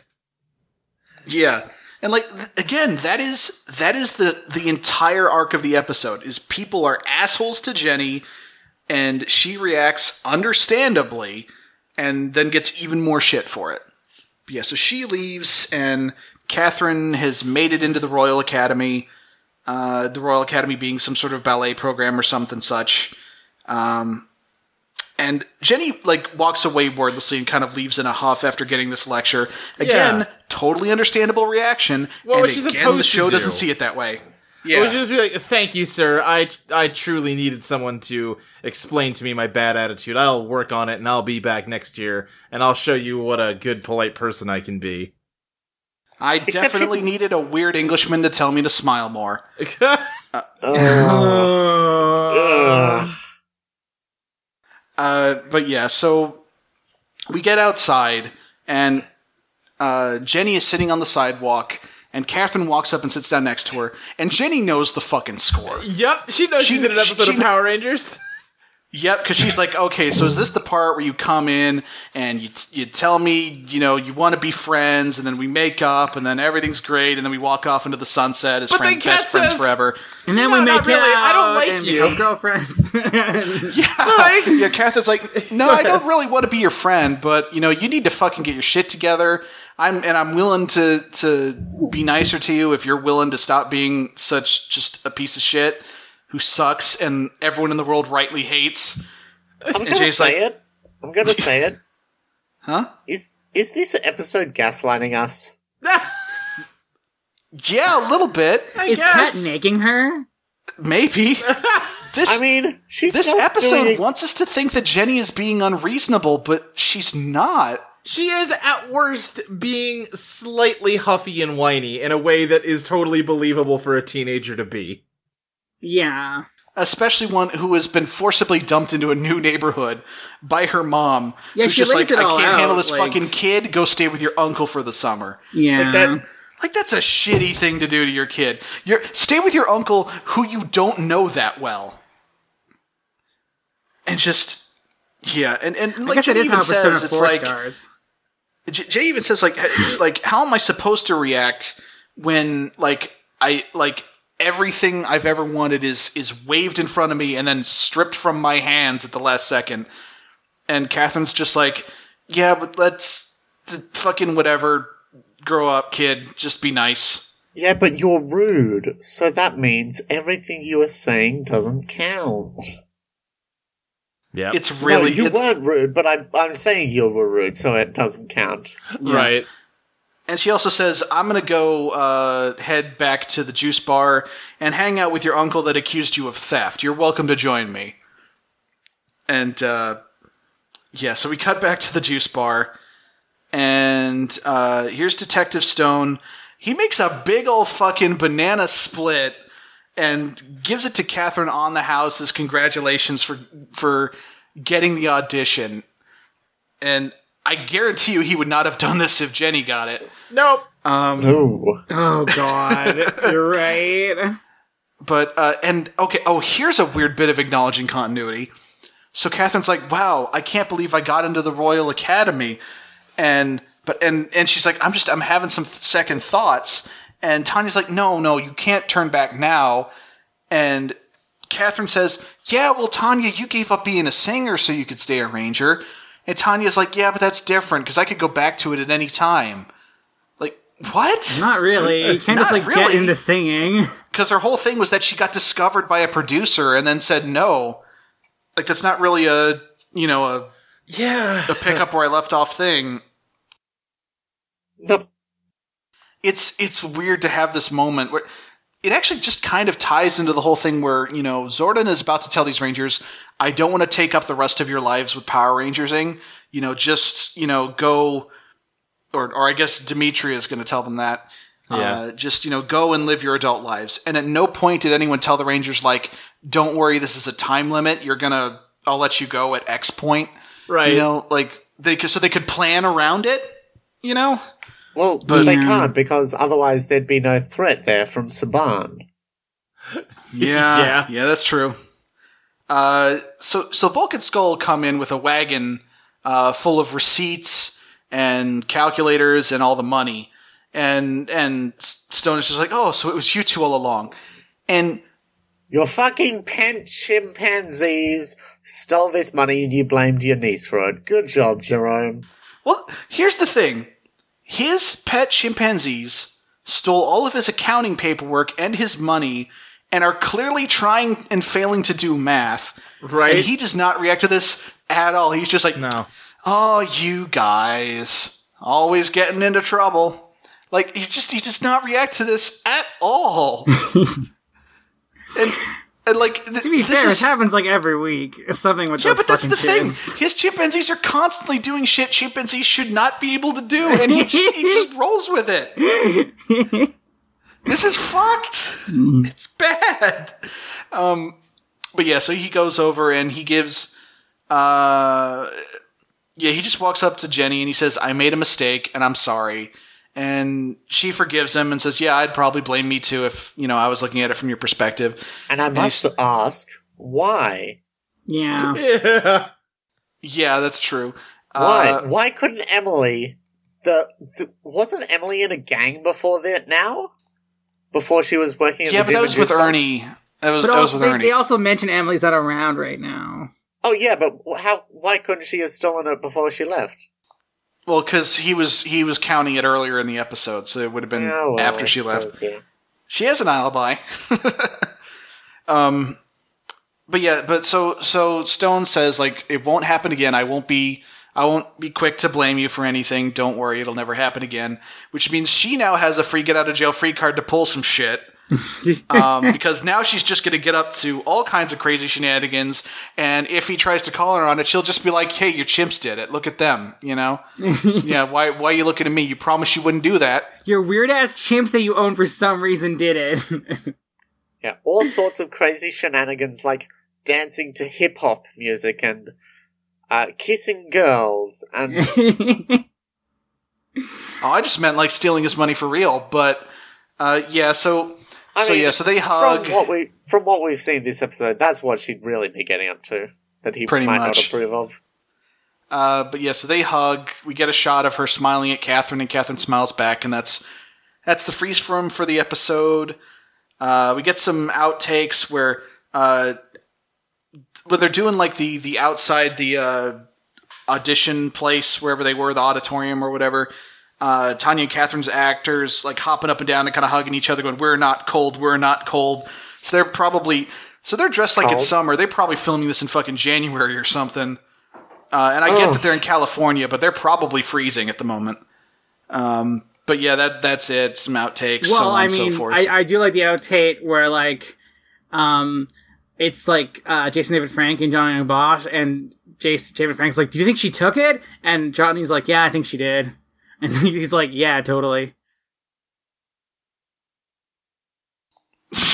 Yeah. And like th- again, that is that is the the entire arc of the episode is people are assholes to Jenny and she reacts understandably and then gets even more shit for it. But yeah, so she leaves and Katherine has made it into the Royal Academy. Uh, the Royal Academy being some sort of ballet program or something such. Um, and Jenny like walks away wordlessly and kind of leaves in a huff after getting this lecture. Again, Yeah. totally understandable reaction. Well, and was she again, supposed the show do? doesn't see it that way. Yeah. It was just like, thank you, sir. I I truly needed someone to explain to me my bad attitude. I'll work on it, and I'll be back next year, and I'll show you what a good, polite person I can be. I Except definitely she- needed a weird Englishman to tell me to smile more. Oh. Ugh. Uh, but yeah, so we get outside, and uh, Jenny is sitting on the sidewalk, and Katherine walks up and sits down next to her, and Jenny knows the fucking score. yep, she knows She- she's in an episode she- of Power Rangers. Yep, because she's like, okay, so is this the part where you come in and you you tell me, you know, you want to be friends, and then we make up, and then everything's great, and then we walk off into the sunset as But friend, then Kat best friends forever. And then No, we make really. out I don't like and you. become girlfriends. Yeah, yeah. Katherine's like, no, I don't really want to be your friend, but you know, you need to fucking get your shit together. I'm and I'm willing to to be nicer to you if you're willing to stop being such just a piece of shit who sucks and everyone in the world rightly hates. I'm gonna Jay's say like- it. I'm gonna say it. Huh? Is is this episode gaslighting us? Yeah, a little bit, I Is Kat guess. nagging her? maybe. This I mean, she's this episode doing- wants us to think that Jenny is being unreasonable, but she's not. She is at worst being slightly huffy and whiny in a way that is totally believable for a teenager to be. Yeah. especially one who has been forcibly dumped into a new neighborhood by her mom. Yeah, who's she just like, I can't handle this like- fucking kid. Go stay with your uncle for the summer. Yeah. Like that. Like that's a shitty thing to do to your kid. You're stay with your uncle who you don't know that well, and just yeah, and and like guess it Jenny is even says, it's like. Jay even says like like how am I supposed to react when like I like everything I've ever wanted is is waved in front of me and then stripped from my hands at the last second. And Katherine's just like, yeah, but let's th- fucking whatever, grow up, kid, just be nice. Yeah, but you're rude, so that means everything you are saying doesn't count. Yeah. It's really no, you it's- weren't rude, but I'm I'm saying you were rude, so it doesn't count. right. And she also says, I'm going to go uh, head back to the juice bar and hang out with your uncle that accused you of theft. You're welcome to join me. And uh, yeah, so we cut back to the juice bar. And uh, here's Detective Stone. He makes a big old fucking banana split and gives it to Katherine on the house as congratulations for for getting the audition. And I guarantee you he would not have done this if Jenny got it. Nope. Um, No. Oh god, you're right. but uh, and okay, oh, here's a weird bit of acknowledging continuity. So Katherine's like, "Wow, I can't believe I got into the Royal Academy," and but and and she's like, "I'm just I'm having some th- second thoughts," and Tanya's like, "No, no, you can't turn back now," and Katherine says, "Yeah, well, Tanya, you gave up being a singer so you could stay a ranger," and Tanya's like, "Yeah, but that's different because I could go back to it at any time." Like what? Not really. You can't just Not like get into singing. because her whole thing was that she got discovered by a producer and then said no. Like that's not really a you know a, Yeah. a pickup where I left off thing. No. It's it's weird to have this moment where it actually just kind of ties into the whole thing where you know Zordon is about to tell these Rangers, I don't want to take up the rest of your lives with Power Rangersing. You know, just you know go, or or I guess Dimitria is going to tell them that. Yeah. Uh, just you know, go and live your adult lives. And at no point did anyone tell the Rangers like, "Don't worry, this is a time limit. You're gonna, I'll let you go at X point." Right. You know, like they could, so they could plan around it. You know, Well, they Yeah. can't because otherwise there'd be no threat there from Saban. Yeah, Yeah. yeah, that's true. Uh, so so Bulk and Skull come in with a wagon uh, full of receipts and calculators and all the money, and and Stone is just like, "Oh, so it was you two all along," and Your fucking pent chimpanzees stole this money and you blamed your niece for it. Good job, Jerome. Well, here's the thing. His pet chimpanzees stole all of his accounting paperwork and his money and are clearly trying and failing to do math. Right. And he does not react to this at all. He's just like, No. "Oh, you guys, always getting into trouble." Like he just he does not react to this at all. and and like th- To be this fair, is- it happens like every week. Something with yeah, but that's the thing. His chimpanzees are constantly doing shit chimpanzees should not be able to do, and he just, he just rolls with it. this is fucked. It's bad. Um, but yeah, so he goes over and he gives. Uh, yeah, he just walks up to Jenny and he says, "I made a mistake and I'm sorry." And she forgives him and says, "Yeah, I'd probably blame me too if you know I was looking at it from your perspective." And I must he's- ask, why? Yeah. Yeah. Yeah, that's true. Why? Uh, why couldn't Emily? The, the wasn't Emily in a gang before that? Now, before she was working at yeah, the but gym that was with juice? Ernie. That was, But that was also, with they, Ernie. they also mention Emily's not around right now. Oh yeah, but how? Why couldn't she have stolen it before she left? Well, because he was he was counting it earlier in the episode, so it would have been Yeah, well, after I she left. Yeah. She has an alibi. um, but yeah, but so so Stone says like it won't happen again. I won't be I won't be quick to blame you for anything. Don't worry, it'll never happen again. Which means she now has a free get out of jail free card to pull some shit. um, because now she's just going to get up to all kinds of crazy shenanigans, and if he tries to call her on it, she'll just be like, "Hey, your chimps did it. Look at them." You know? yeah. Why? Why are you looking at me? You promised you wouldn't do that. Your weird ass chimps that you own for some reason did it. Yeah, all sorts of crazy shenanigans like dancing to hip hop music and uh, kissing girls and Oh, I just meant like stealing his money for real. But uh, yeah, so I so mean, yeah, so they hug. From what we from what we've seen this episode, that's what she'd really be getting up to. That he Pretty might not approve of. Uh, but yeah, so they hug. We get a shot of her smiling at Katherine, and Katherine smiles back, and that's that's the freeze frame for the episode. Uh, we get some outtakes where uh, where they're doing like the the outside the uh, audition place wherever they were, the auditorium or whatever. Uh, Tanya and Katherine's actors like hopping up and down and kind of hugging each other, going, "We're not cold, we're not cold." So they're probably so they're dressed like it's summer. They're probably filming this in fucking January or something. Uh, and I get that they're in California, but they're probably freezing at the moment. Um, but yeah, that that's it. Some outtakes, so well, on I and mean, so forth. I, I do like the outtake where like, um, it's like uh, Jason David Frank and Johnny Bosch, and Jason David Frank's like, "Do you think she took it?" And Johnny's like, "Yeah, I think she did." And he's like, "Yeah, totally."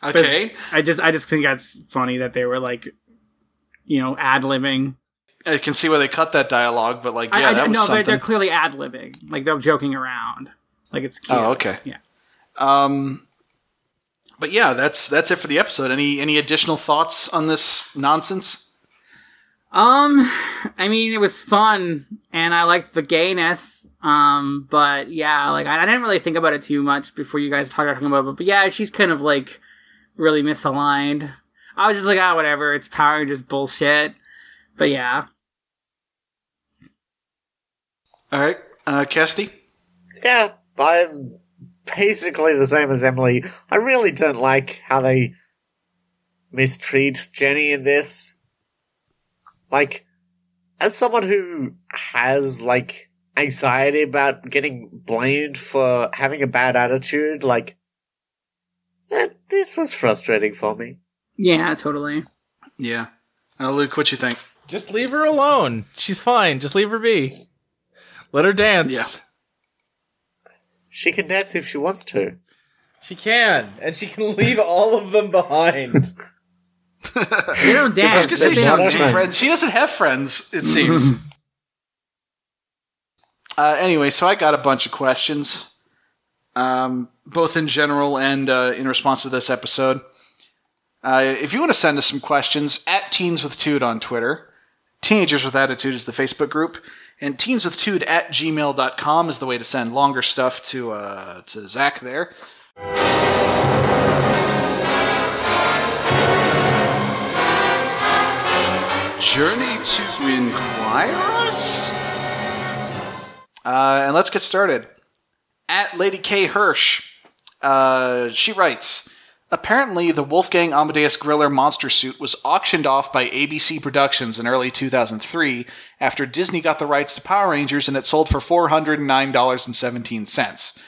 Okay, I just I just think that's funny that they were like, you know, ad libbing. I can see why they cut that dialogue, but like, yeah, I, I, that was no, they're, they're clearly ad libbing. Like they're joking around. Like it's cute. Oh, okay. Yeah. Um, but yeah, that's that's it for the episode. Any any additional thoughts on this nonsense? Um, I mean, it was fun, and I liked the gayness. Um, but yeah, like I, I didn't really think about it too much before you guys talked about it. But yeah, she's kind of like really misaligned. I was just like, ah, whatever. It's power, just bullshit. But yeah, All right, uh, Cassidy. Yeah, I'm basically the same as Emily. I really don't like how they mistreat Jenny in this. Like, as someone who has, like, anxiety about getting blamed for having a bad attitude, like, that, this was frustrating for me. yeah, totally. Yeah, uh, Luke, what you think? Just leave her alone. She's fine. Just leave her be. Let her dance. Yeah. She can dance if she wants to. She can, and she can leave all of them behind. They don't I was gonna say she they not don't doesn't friends. have friends. She doesn't have friends. It seems. uh, anyway, so I got a bunch of questions, um, both in general and uh, in response to this episode. Uh, if you want to send us some questions, at Teens with Tude on Twitter, Teenagers with Attitude is the Facebook group, and Teens with Tude at gmail.com is the way to send longer stuff to uh, to Zach there. Journey to Inquire Us? Uh, and let's get started. At Lady K. Hirsch, uh, she writes Apparently, the Wolfgang Amadeus Griller monster suit was auctioned off by ABC Productions in early 2003 after Disney got the rights to Power Rangers and it sold for $409.17.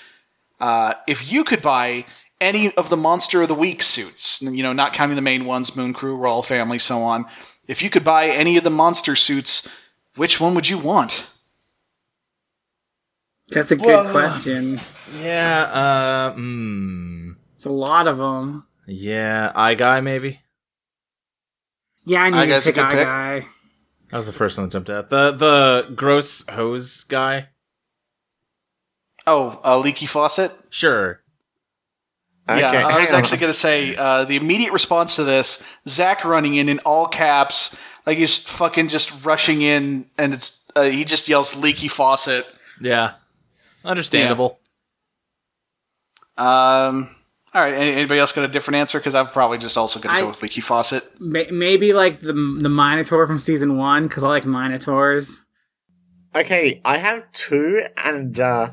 Uh, if you could buy any of the Monster of the Week suits, you know, not counting the main ones, Moon Crew, Royal Family, so on, if you could buy any of the monster suits, which one would you want? That's a good Well- question. Yeah, uh, mm, It's a lot of them. yeah, eye guy maybe. Yeah, I I need to guess a pick good Eye pick. Guy. That was the first one that jumped out. The the gross hose guy. Oh, a Leaky Faucet? Sure. Okay, yeah, I was on. actually going to say uh, the immediate response to this: Zach running in in all caps, like he's fucking just rushing in, and it's uh, he just yells "leaky faucet." Yeah. Understandable. Um, all right, anybody else got a different answer? Because I'm probably just also going to go with leaky faucet. May- Maybe like the the Minotaur from season one because I like Minotaurs. Okay, I have two, and uh,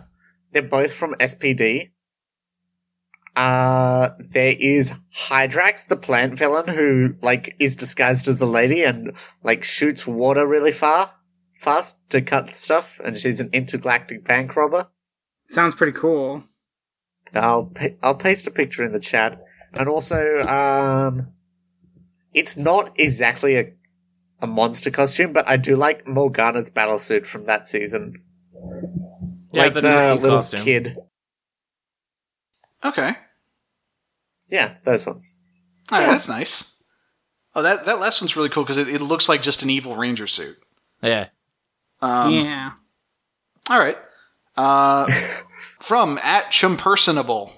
they're both from SPD. Uh, there is Hydrax, the plant villain, who like is disguised as a lady and like shoots water really far, fast to cut stuff, and she's an intergalactic bank robber. Sounds pretty cool. I'll pa- I'll paste a picture in the chat, and also um, it's not exactly a a monster costume, but I do like Morgana's battlesuit from that season. Yeah, like that the is a cool little costume. kid. Okay, Yeah, those ones. all right, Yeah. that's nice. Oh, that that last one's really cool because it, it looks like just an evil ranger suit. Yeah. Um, yeah. All right. Uh, from at Chumpersonable.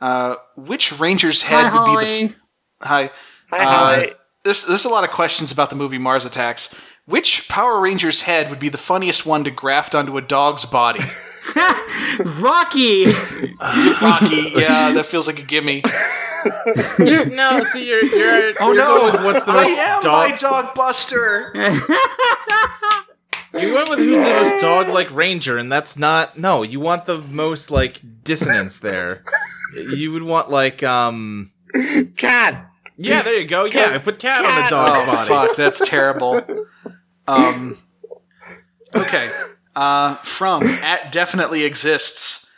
Uh, which ranger's head Hi, would be the Holly. f- hi? Hi, Uh, Holly. There's there's a lot of questions about the movie Mars Attacks. Which Power Ranger's head would be the funniest one to graft onto a dog's body? Rocky. Rocky, yeah, that feels like a gimme. you no, see you're you're Oh you're no, with what's the I most am dog my dog Buster. You went with who's the most dog like ranger, and that's not no, you want the most like dissonance there. You would want like um Kat. Yeah, there you go. Yeah, I put Kat on a cat- dog's Oh body. fuck, that's terrible. Um, okay. Uh, from at definitely exists.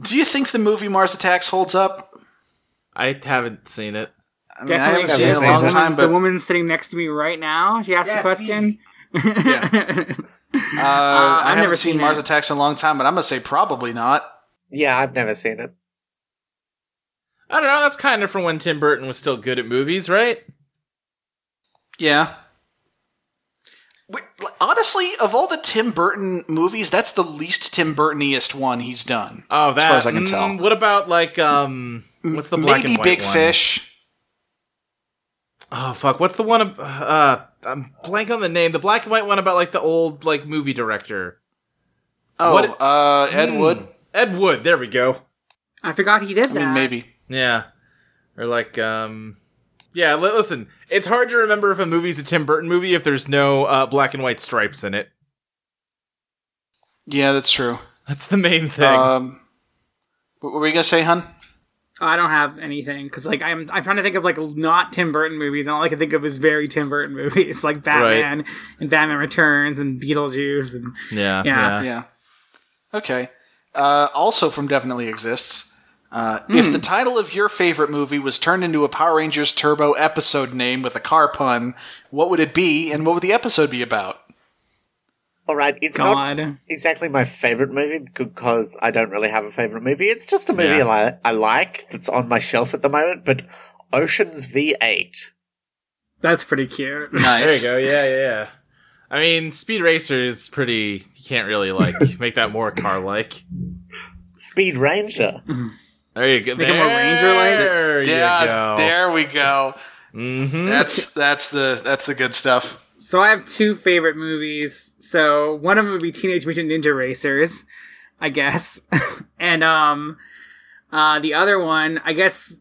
Do you think the movie Mars Attacks holds up? I haven't seen it. I mean, I haven't Definitely seen it in a long The time, the but woman sitting next to me right now. She asked a question. Yeah. uh, I I've haven't never seen seen Mars. Attacks in a long time, but I'm gonna say probably not. Yeah, I've never seen it. I don't know. That's kind of from when Tim Burton was still good at movies, right? Yeah. Wait, like, Honestly, of all the Tim Burton movies, that's the least Tim Burtoniest one he's done. Oh, that. As far as I can mm, tell. What about like um? What's the black Maybe and white Big one? Fish. Oh fuck! What's the one? ab- Uh, I'm blank on the name. The black and white one about like the old like movie director. Oh, What- uh, Ed Hmm. Wood. Ed Wood. There we go. I forgot he did I that. mean, maybe. Yeah. Or like um. Yeah. Li- listen, it's hard to remember if a movie's a Tim Burton movie if there's no uh, black and white stripes in it. Yeah, that's true. That's the main thing. Um, what were you gonna say, hun? I don't have anything because like I'm I'm trying to think of like not Tim Burton movies, and all I can think of is very Tim Burton movies like Batman and Batman Returns and Beetlejuice and yeah. yeah. Yeah. Okay. Uh, also from Definitely Exists. Uh, If the title of your favorite movie was turned into a Power Rangers Turbo episode name with a car pun, what would it be, and what would the episode be about? All right, it's not exactly my favorite movie because I don't really have a favorite movie. It's just a movie Yeah. I, li- I like that's on my shelf at the moment. But Ocean's V8. That's pretty cute. Nice. There you go. Yeah, yeah, yeah. I mean, Speed Racer is pretty. You can't really like make that more car like. Speed Ranger. There you go. Make it more Ranger-like? There you Yeah, go. there we go. Mm-hmm. That's that's the that's the good stuff. So I have two favorite movies. So one of them would be Teenage Mutant Ninja Racers, I guess, and um, uh, the other one, I guess,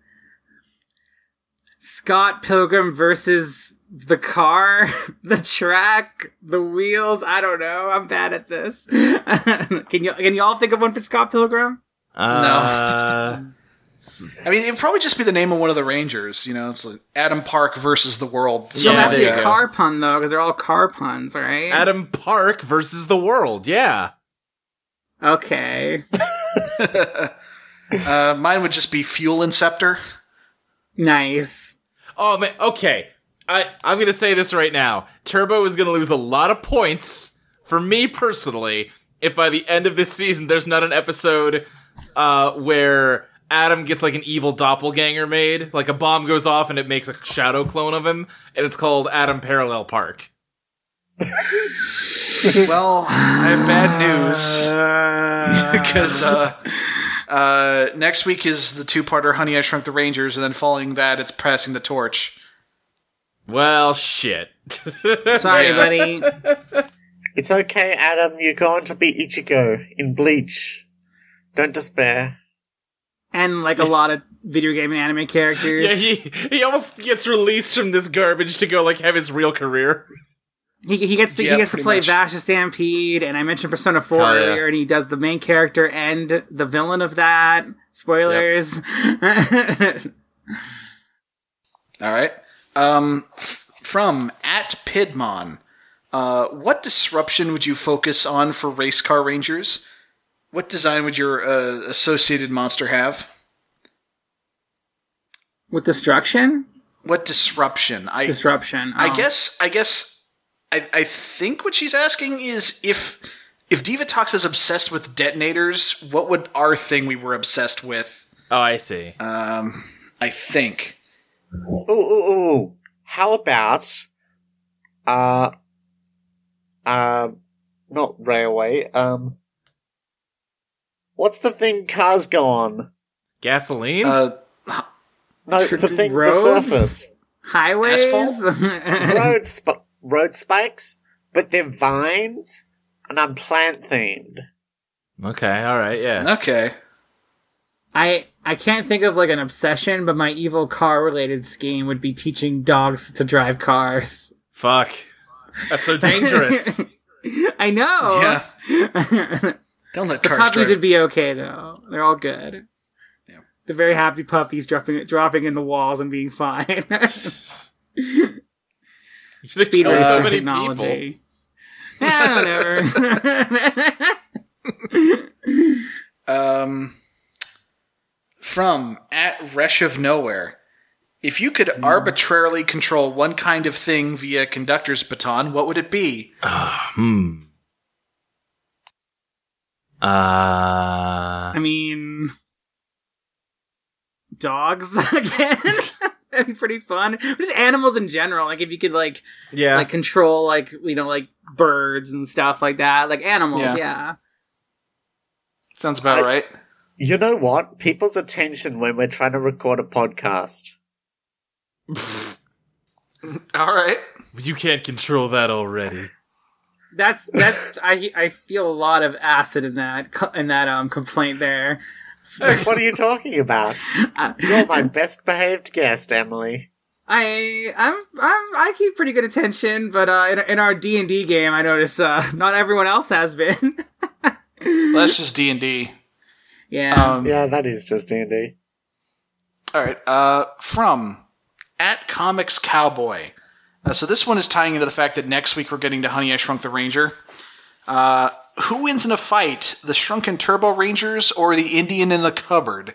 Scott Pilgrim versus the car, the track, the wheels. I don't know. I'm bad at this. can you can you all think of one for Scott Pilgrim? Uh, I mean, it'd probably just be the name of one of the Rangers. You know, it's like Adam Park versus the world. It don't Yeah, have to be a you car pun though, because they're all car puns, right? Adam Park versus the world. Yeah. Okay. Uh, mine would just be Fuel Inceptor. Nice. Oh man. Okay. I I'm gonna say this right now. Turbo is gonna lose a lot of points for me personally if by the end of this season there's not an episode uh, where Adam gets like an evil doppelganger made, like a bomb goes off and it makes a shadow clone of him, and it's called Adam Parallel Park. Well, I have bad news Uh, because uh, uh, next week is the two-parter Honey I Shrunk the Rangers, and then following that, it's passing the torch. Well, shit. sorry, Yeah. buddy. It's okay, Adam. You're going to be Ichigo in Bleach. Don't despair. And like a lot of video game and anime characters. yeah, he he almost gets released from this garbage to go like have his real career. He, he gets to Yeah, he gets to play much. Vash the Stampede, and I mentioned Persona Four Hell yeah. and he does the main character and the villain of that. Spoilers. All right. Um, from at Pidmon, uh, what disruption would you focus on for race car rangers? What design would your uh, associated monster have? With destruction, What disruption? I disruption. I Oh. guess I guess I, I think what she's asking is if if Divatox is obsessed with detonators, what would our thing we were obsessed with? Oh, I see. Um, I think. Oh, ooh, ooh. How about, uh, uh, not railway, um, what's the thing cars go on? Gasoline? Uh, No, the thing, Roads? the surface. highways. road, sp- road spikes, but they're vines, and I'm plant themed. okay, all right, yeah. okay. I I can't think of like an obsession, but my evil car related scheme would be teaching dogs to drive cars. Fuck. That's so dangerous. I know. Yeah. Don't let The cars puppies drive. would be okay though. They're all good. Yeah. The very happy puppies dropping dropping in the walls and being fine. You Speed kill so racer many technology. Yeah, whatever. Um, from at Resh of Nowhere. If you could arbitrarily control one kind of thing via conductor's baton, what would it be? Hmm. Uh. I mean, dogs again. That'd be pretty fun. Just animals in general. Like if you could like Yeah. like control like you know like birds and stuff like that. Like animals. Yeah. Yeah. Sounds about I- right. You know what? People's attention when we're trying to record a podcast. All right. you can't control that already. That's that's I I feel a lot of acid in that in that um complaint there. what are you talking about? You're my best behaved guest, Emily. I I'm I'm I keep pretty good attention, but uh, in, in our D and D game, I notice uh, not everyone else has been. Well, that's just D and D. yeah. Um, Yeah, that is just D and D. All right. Uh, from at Comics Cowboy. Uh, so this one is tying into the fact that next week we're getting to Honey I Shrunk the Ranger. Uh, who wins in a fight, the Shrunken Turbo Rangers or the Indian in the cupboard?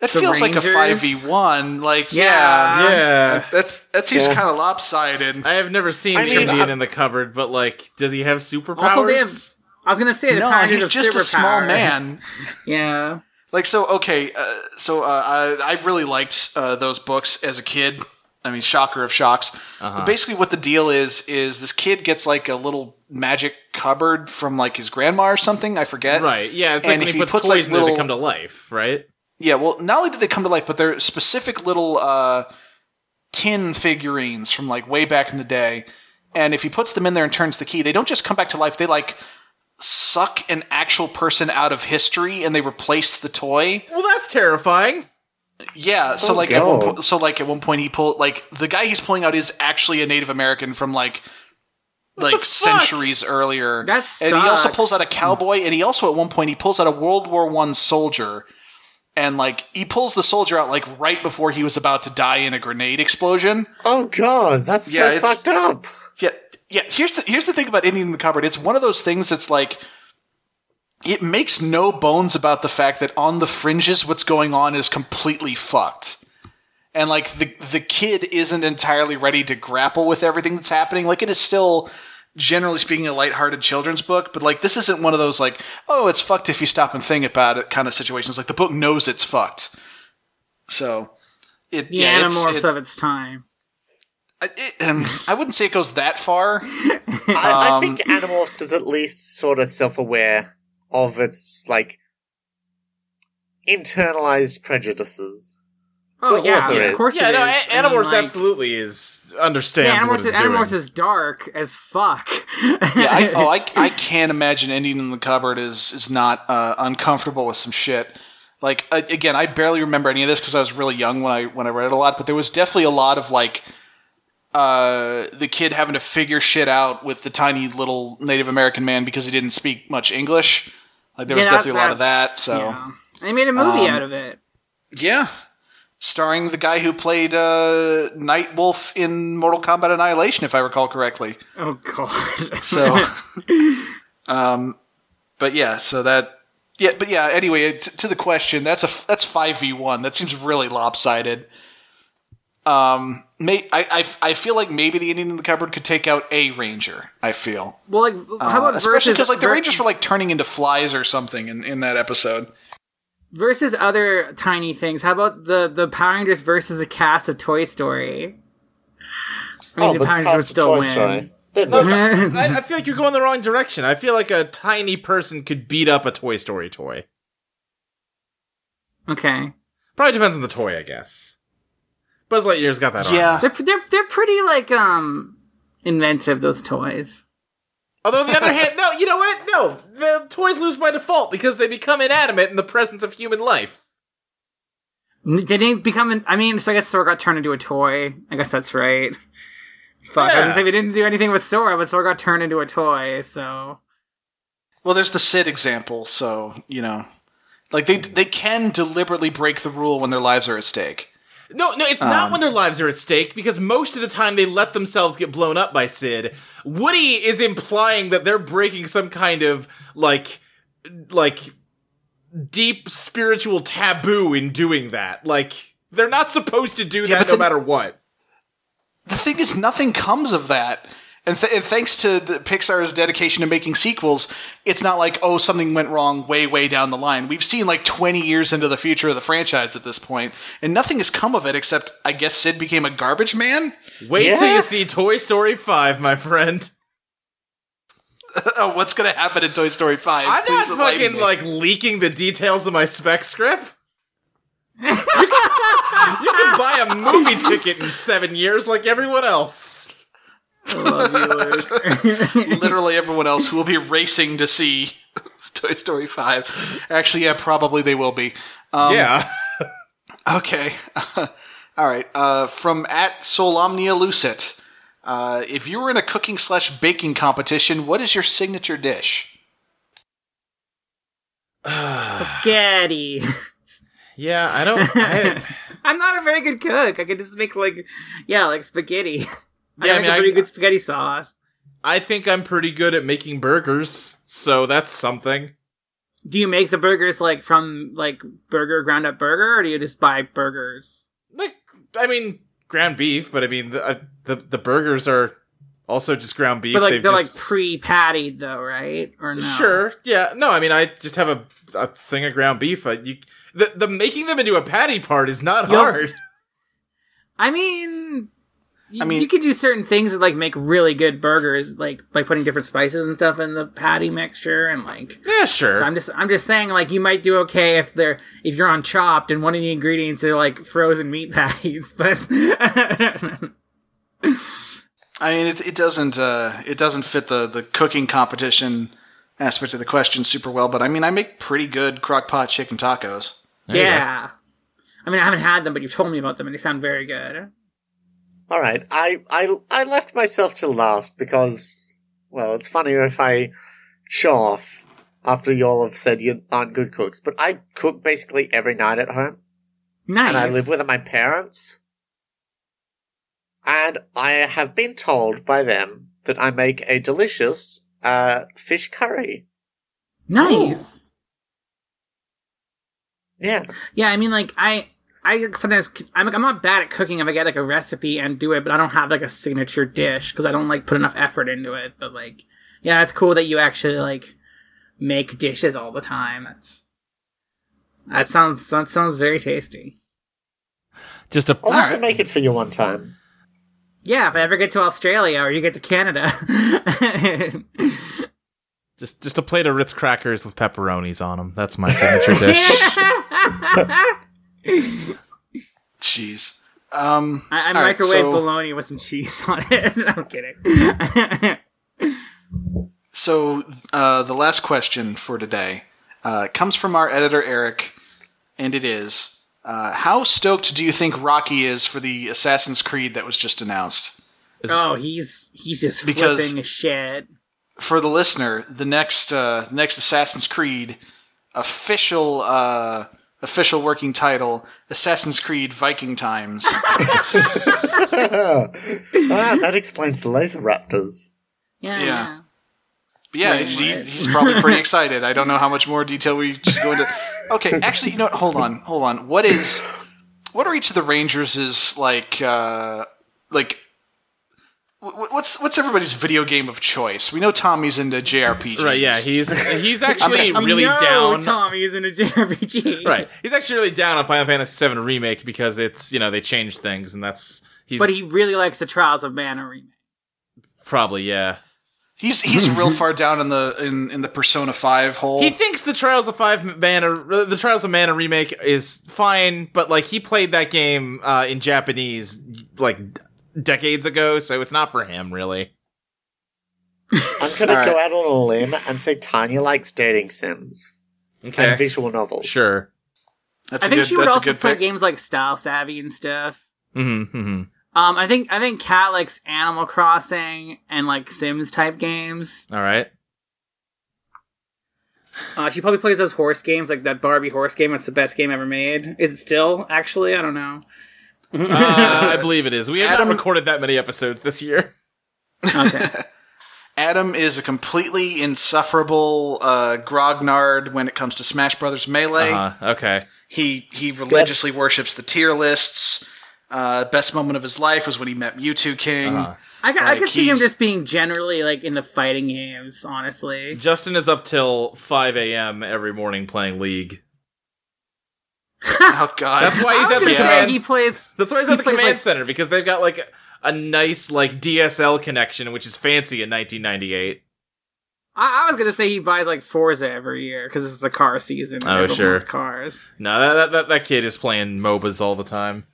That The feels like a five v one. Like, Yeah. yeah, Yeah. that's that seems Yeah. kind of lopsided. I have never seen I the mean, Indian I- in the cupboard, but like, does he have superpowers? Also, they have- I was gonna say the no, he's Rangers just have a small man. Yeah. Like so, okay. Uh, so uh, I, I really liked uh, those books as a kid. I mean, shocker of shocks. But basically, what the deal is is this kid gets like a little magic cupboard from like his grandma or something. I forget. Right, yeah, it's like And when if he puts, puts, toys like, in there to come to life, right? Yeah. Well, not only do they come to life, but they're specific little uh, tin figurines from like way back in the day. and if he puts them in there and turns the key, they don't just come back to life. They like suck an actual person out of history and they replace the toy. Well, that's terrifying. Yeah, so Oh, like at one po- so like at one point he pulled like the guy he's pulling out is actually a Native American from like like centuries earlier. That and he also pulls out a cowboy, and he also at one point he pulls out a World War One soldier, and like he pulls the soldier out like right before he was about to die in a grenade explosion. Oh god, that's Yeah, so fucked up. Yeah, yeah. Here's the here's the thing about Indian in the cupboard. It's one of those things that's like. It makes no bones about the fact that on the fringes, what's going on is completely fucked, and like the the kid isn't entirely ready to grapple with everything that's happening. Like it is still, generally speaking, a lighthearted children's book, but like this isn't one of those like, oh, it's fucked if you stop and think about it kind of situations. Like the book knows it's fucked, so it The yeah, it's- Animorphs it's- of its time. it, um, I wouldn't say it goes that far. I, I Um, think Animorphs is at least sort of self-aware of its like internalized prejudices. Oh The yeah, author of course Yeah, it no, is. A- I mean, Animorphs like- absolutely is Yeah, understands what Animorphs, it's Animorphs doing. is dark as fuck. yeah, I, oh, I, I can't imagine Indian in the cupboard is is not uh, uncomfortable with some shit. Like uh, again, I barely remember any of this because I was really young when I when I read it a lot. But there was definitely a lot of like uh, the kid having to figure shit out with the tiny little Native American man because he didn't speak much English. Like there was Yeah, definitely a lot of that. So yeah. They made a movie Um, out of it. yeah. Starring the guy who played uh, Night Wolf in Mortal Kombat Annihilation, if I recall correctly. Oh god. So, um, but yeah, so that, yeah, but yeah. Anyway, t- to the question, that's a that's five v one. That seems really lopsided. Um, may I, I I feel like maybe the Indian in the cupboard could take out a ranger. I feel, well, like, how about Uh, especially because like the ver- rangers were like turning into flies or something in in that episode. versus other tiny things? How about the the Power Rangers versus a cast of Toy Story? I mean, oh, the, the Power Rangers would still Toy win. Story. They'd Look. I, I feel like you're going the wrong direction. I feel like a tiny person could beat up a Toy Story toy. Okay, Probably depends on the toy, I guess. Buzz Lightyear's got that on. Yeah, they're they're they're pretty like um inventive those toys. Although on the other hand, no, you know what? No, the toys lose by default because they become inanimate in the presence of human life. They didn't become. An, I mean, so I guess Sora got turned into a toy. I guess that's right. Fuck, I was gonna say we didn't do anything with Sora, but Sora got turned into a toy. So well, there's the Sid example, so you know, like they they can deliberately break the rule when their lives are at stake. No, no, it's Um, not when their lives are at stake because most of the time they let themselves get blown up by Sid. Woody is implying that they're breaking some kind of like like deep spiritual taboo in doing that. Like they're not supposed to do Yeah, that no then- matter what. the thing is, nothing comes of that. And, th- and thanks to the Pixar's dedication to making sequels, it's not like, oh, something went wrong way, way down the line. We've seen like 20 years into the future of the franchise at this point, and nothing has come of it except, I guess, Sid became a garbage man? Wait till you see Toy Story 5, my friend. oh, what's going to happen in Toy Story 5? I'm Please not fucking me. like leaking the details of my spec script. you, can, you can buy a movie ticket in seven years like everyone else. I love you, Luke. Literally everyone else who will be racing to see Toy Story 5. Actually, yeah, probably they will be. Um, yeah. Okay. All right. Uh, from at Solomnia Lucet. Uh, if you were in a cooking slash baking competition, what is your signature dish? Spaghetti. Yeah, I don't. I, I'm not a very good cook. I could just make like, yeah, like spaghetti. I Yeah, I mean, pretty I- good spaghetti sauce. I think I'm pretty good at making burgers, so that's something. Do you make the burgers like from like burger ground up burger, or do you just buy burgers? Like, I mean, ground beef, but I mean, the uh, the, the burgers are also just ground beef. But like They've they're just- like pre pattied though, right? Or no? Sure. Yeah. No, I mean, I just have a, a thing of ground beef. I, you, the the making them into a patty part is not hard. I mean, I mean- you can do certain things that like make really good burgers, like by putting different spices and stuff in the patty mixture, and like. Yeah, sure. So I'm just I'm just saying like you might do okay if they're if you're on Chopped and one of the ingredients are like frozen meat patties, but I mean, it, it doesn't uh, it doesn't fit the the cooking competition aspect of the question super well. But I mean, I make pretty good crock pot chicken tacos. There yeah. I mean, I haven't had them, but you've told me about them, and they sound very good. All right, I, I I left myself till last because, well, it's funnier if I show off after y'all have said you aren't good cooks. But I cook basically every night at home, Nice. and I live with my parents. And I have been told by them that I make a delicious uh, fish curry. Nice. Yeah, Yeah, I mean, like I, I sometimes I'm like I'm not bad at cooking if I get like a recipe and do it, but I don't have like a signature dish because I don't like put enough effort into it. But like, yeah, it's cool that you actually like make dishes all the time. That's that sounds that sounds very tasty. Just a I'll have to make it for you one time. Yeah, if I ever get to Australia or you get to Canada, just just a plate of Ritz crackers with pepperonis on them. That's my signature dish. Jeez. Um, I, I all right, microwave so- bologna with some cheese on it. I'm kidding. So uh, the last question for today uh, comes from our editor Eric, and it is: uh, How stoked do you think Rocky is for the Assassin's Creed that was just announced? oh, he's he's just Because- flipping shit. For the listener, the next uh, next Assassin's Creed official uh, official working title: Assassin's Creed Viking Times. ah, that explains the laser raptors. Yeah, Yeah. yeah. But yeah, he's, he's, he's probably pretty excited. I don't know how much more detail we should go into. Okay, actually, you know what? Hold on, hold on. What is, what are each of the Rangers' like, uh, like, wh- what's what's everybody's video game of choice? We know Tommy's into JRPGs, right? Yeah, he's he's actually I'm- really no, down. Tommy's in a JRPG. Right, he's actually really down on Final Fantasy VII remake because it's you know they changed things and that's he's But he really likes the Trials of Mana remake. probably yeah. he's he's real far down in the in, in the Persona Five hole. He thinks the Trials of Five Mana, the Trials of Mana remake is fine, but like he played that game uh, in Japanese like d- decades ago, so it's not for him really. I'm gonna All right. go out on a limb and say Tanya likes dating sims Okay, and visual novels. sure. that's I a think good. she would also play pick. games like Style Savvy and stuff. Mm-hmm, mm-hmm. Um, I think I think Kat likes Animal Crossing and like Sims type games. All right. Uh, she probably plays those horse games, like that Barbie horse game. It's the best game ever made. Is it still? Actually, I don't know. Uh, I believe it is. We have Adam- not recorded that many episodes this year. Okay. Adam is a completely insufferable uh, grognard when it comes to Smash Brothers Melee. Uh, okay. He he religiously worships the tier lists. Uh, best moment of his life was when he met Mewtwo King. Uh-huh. I, ca- I Like, could see him just being generally like in the fighting games. Honestly, Justin is up till 5 a.m. every morning playing League. Oh God, That's why he's at the command. he plays. That's why he's he at the command like- center because they've got like a nice like DSL connection, which is fancy in 1998. I, I was gonna say he buys like Forza every year because it's the car season. and Oh, everyone sure. cars. No, that, that that that kid is playing MOBAs all the time.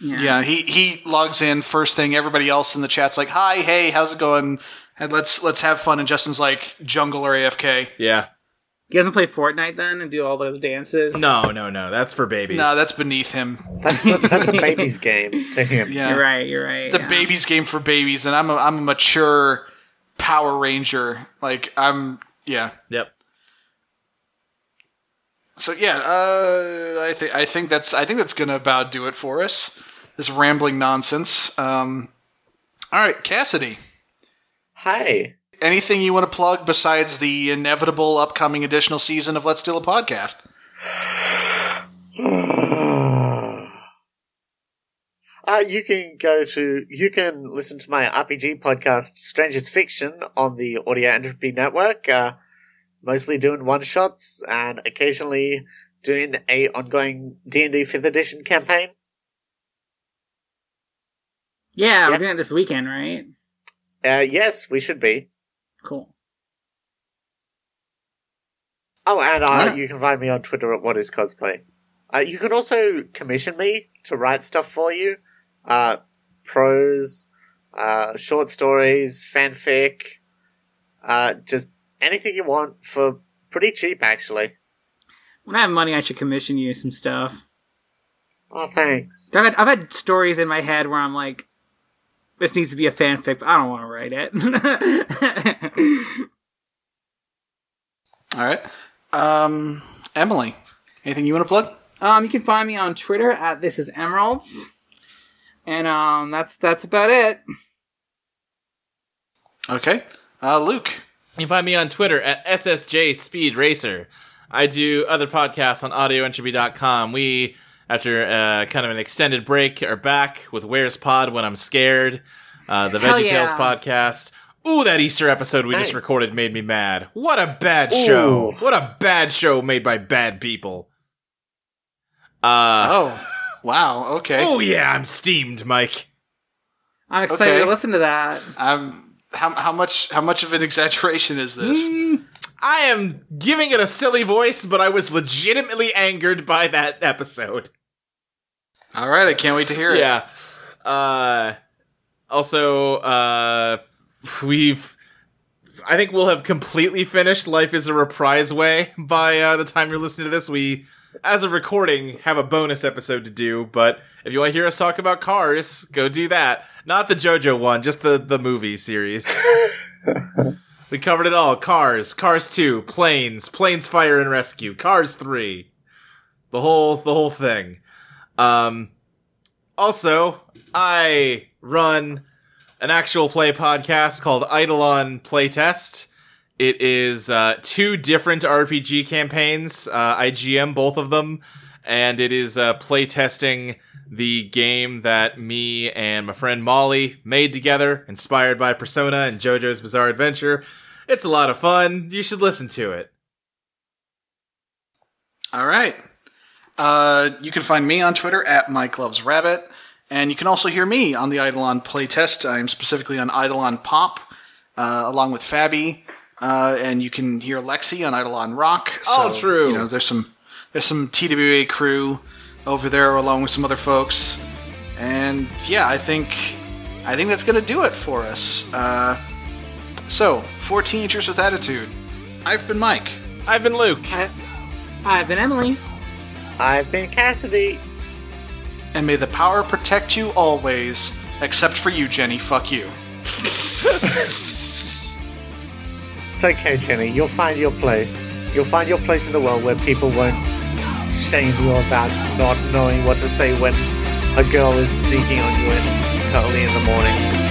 Yeah. yeah. He he logs in first thing. Everybody else in the chat's like, "Hi, hey, how's it going?" And let's let's have fun. And Justin's like, "Jungle or AFK." Yeah. He doesn't play Fortnite then and do all those dances. No, no, no. That's for babies. No, that's beneath him. That's a, that's a baby's game to him. Yeah, You're right. You're right. It's a baby's game for babies, and I'm a, I'm a mature Power Ranger. Like I'm, yeah. Yep. So yeah, uh, I think I think that's I think that's gonna about do it for us. This rambling nonsense. Um, all right, Cassidy. Hi. Anything you want to plug besides the inevitable upcoming additional season of Let's Steal a Podcast? Uh, you can go to, you can listen to my RPG podcast, Strangers Fiction, on the Audio Entropy Network, uh, mostly doing one-shots and occasionally doing a ongoing D&D 5th edition campaign. Yeah, we're doing it this weekend, right? Uh, yes, we should be. Cool. Oh, and uh, Alright. you can find me on Twitter at What Is Cosplay. Uh, you can also commission me to write stuff for you. Uh, prose, uh, short stories, fanfic, uh, just anything you want for pretty cheap, actually. When I have money, I should commission you some stuff. Oh, thanks. I've had, I've had stories in my head where I'm like, this needs to be a fanfic, but I don't want to write it. All right. Um, Emily, anything you want to plug? um, you can find me on Twitter at this is emeralds, and um, that's that's about it. Okay. Uh, Luke. You can find me on Twitter at SSJ Speed Racer. I do other podcasts on audioentropy.com. We, after uh, kind of an extended break, are back with Where's Pod When I'm Scared, uh, the Hell VeggieTales yeah. podcast. Ooh, that Easter episode we just recorded made me mad. What a bad show. What a bad show made by bad people. Uh, Oh, wow. Okay. oh, yeah, I'm steamed, Mike. I'm excited Okay. to listen to that. Um, how how much how much of an exaggeration is this? Mm, I am giving it a silly voice, but I was legitimately angered by that episode. All right, I can't wait to hear it. Yeah. Uh, also, uh, we've. I think we'll have completely finished Life is a Reprise Way by uh, the time you're listening to this. We, as of recording, have a bonus episode to do, but if you want to hear us talk about cars, go do that. Not the JoJo one, just the, the movie series. we covered it all Cars, Cars 2, Planes, Planes Fire and Rescue, Cars 3. The whole, the whole thing. Um, also, I run an actual play podcast called Eidolon Playtest. It is uh, two different RPG campaigns. Uh, I GM both of them, and it is uh, playtesting the game that me and my friend Molly made together, inspired by Persona and JoJo's Bizarre Adventure. It's a lot of fun. You should listen to it. All right. Uh, you can find me on Twitter at Mike Loves Rabbit, and you can also hear me on the Eidolon playtest. I'm specifically on Eidolon Pop, uh, along with Fabi, uh, and you can hear Lexi on Eidolon Rock. So, Oh, true. You know, there's some there's some TWA crew over there, along with some other folks, and yeah, I think I think that's gonna do it for us. Uh, so, for teenagers with attitude, I've been Mike. I've been Luke. I, I've been Emily. I've been Cassidy. And may the power protect you always, except for you, Jenny. Fuck you. It's okay, Jenny. You'll find your place. You'll find your place in the world where people won't shame you about not knowing what to say when a girl is sneaking on you in early in the morning.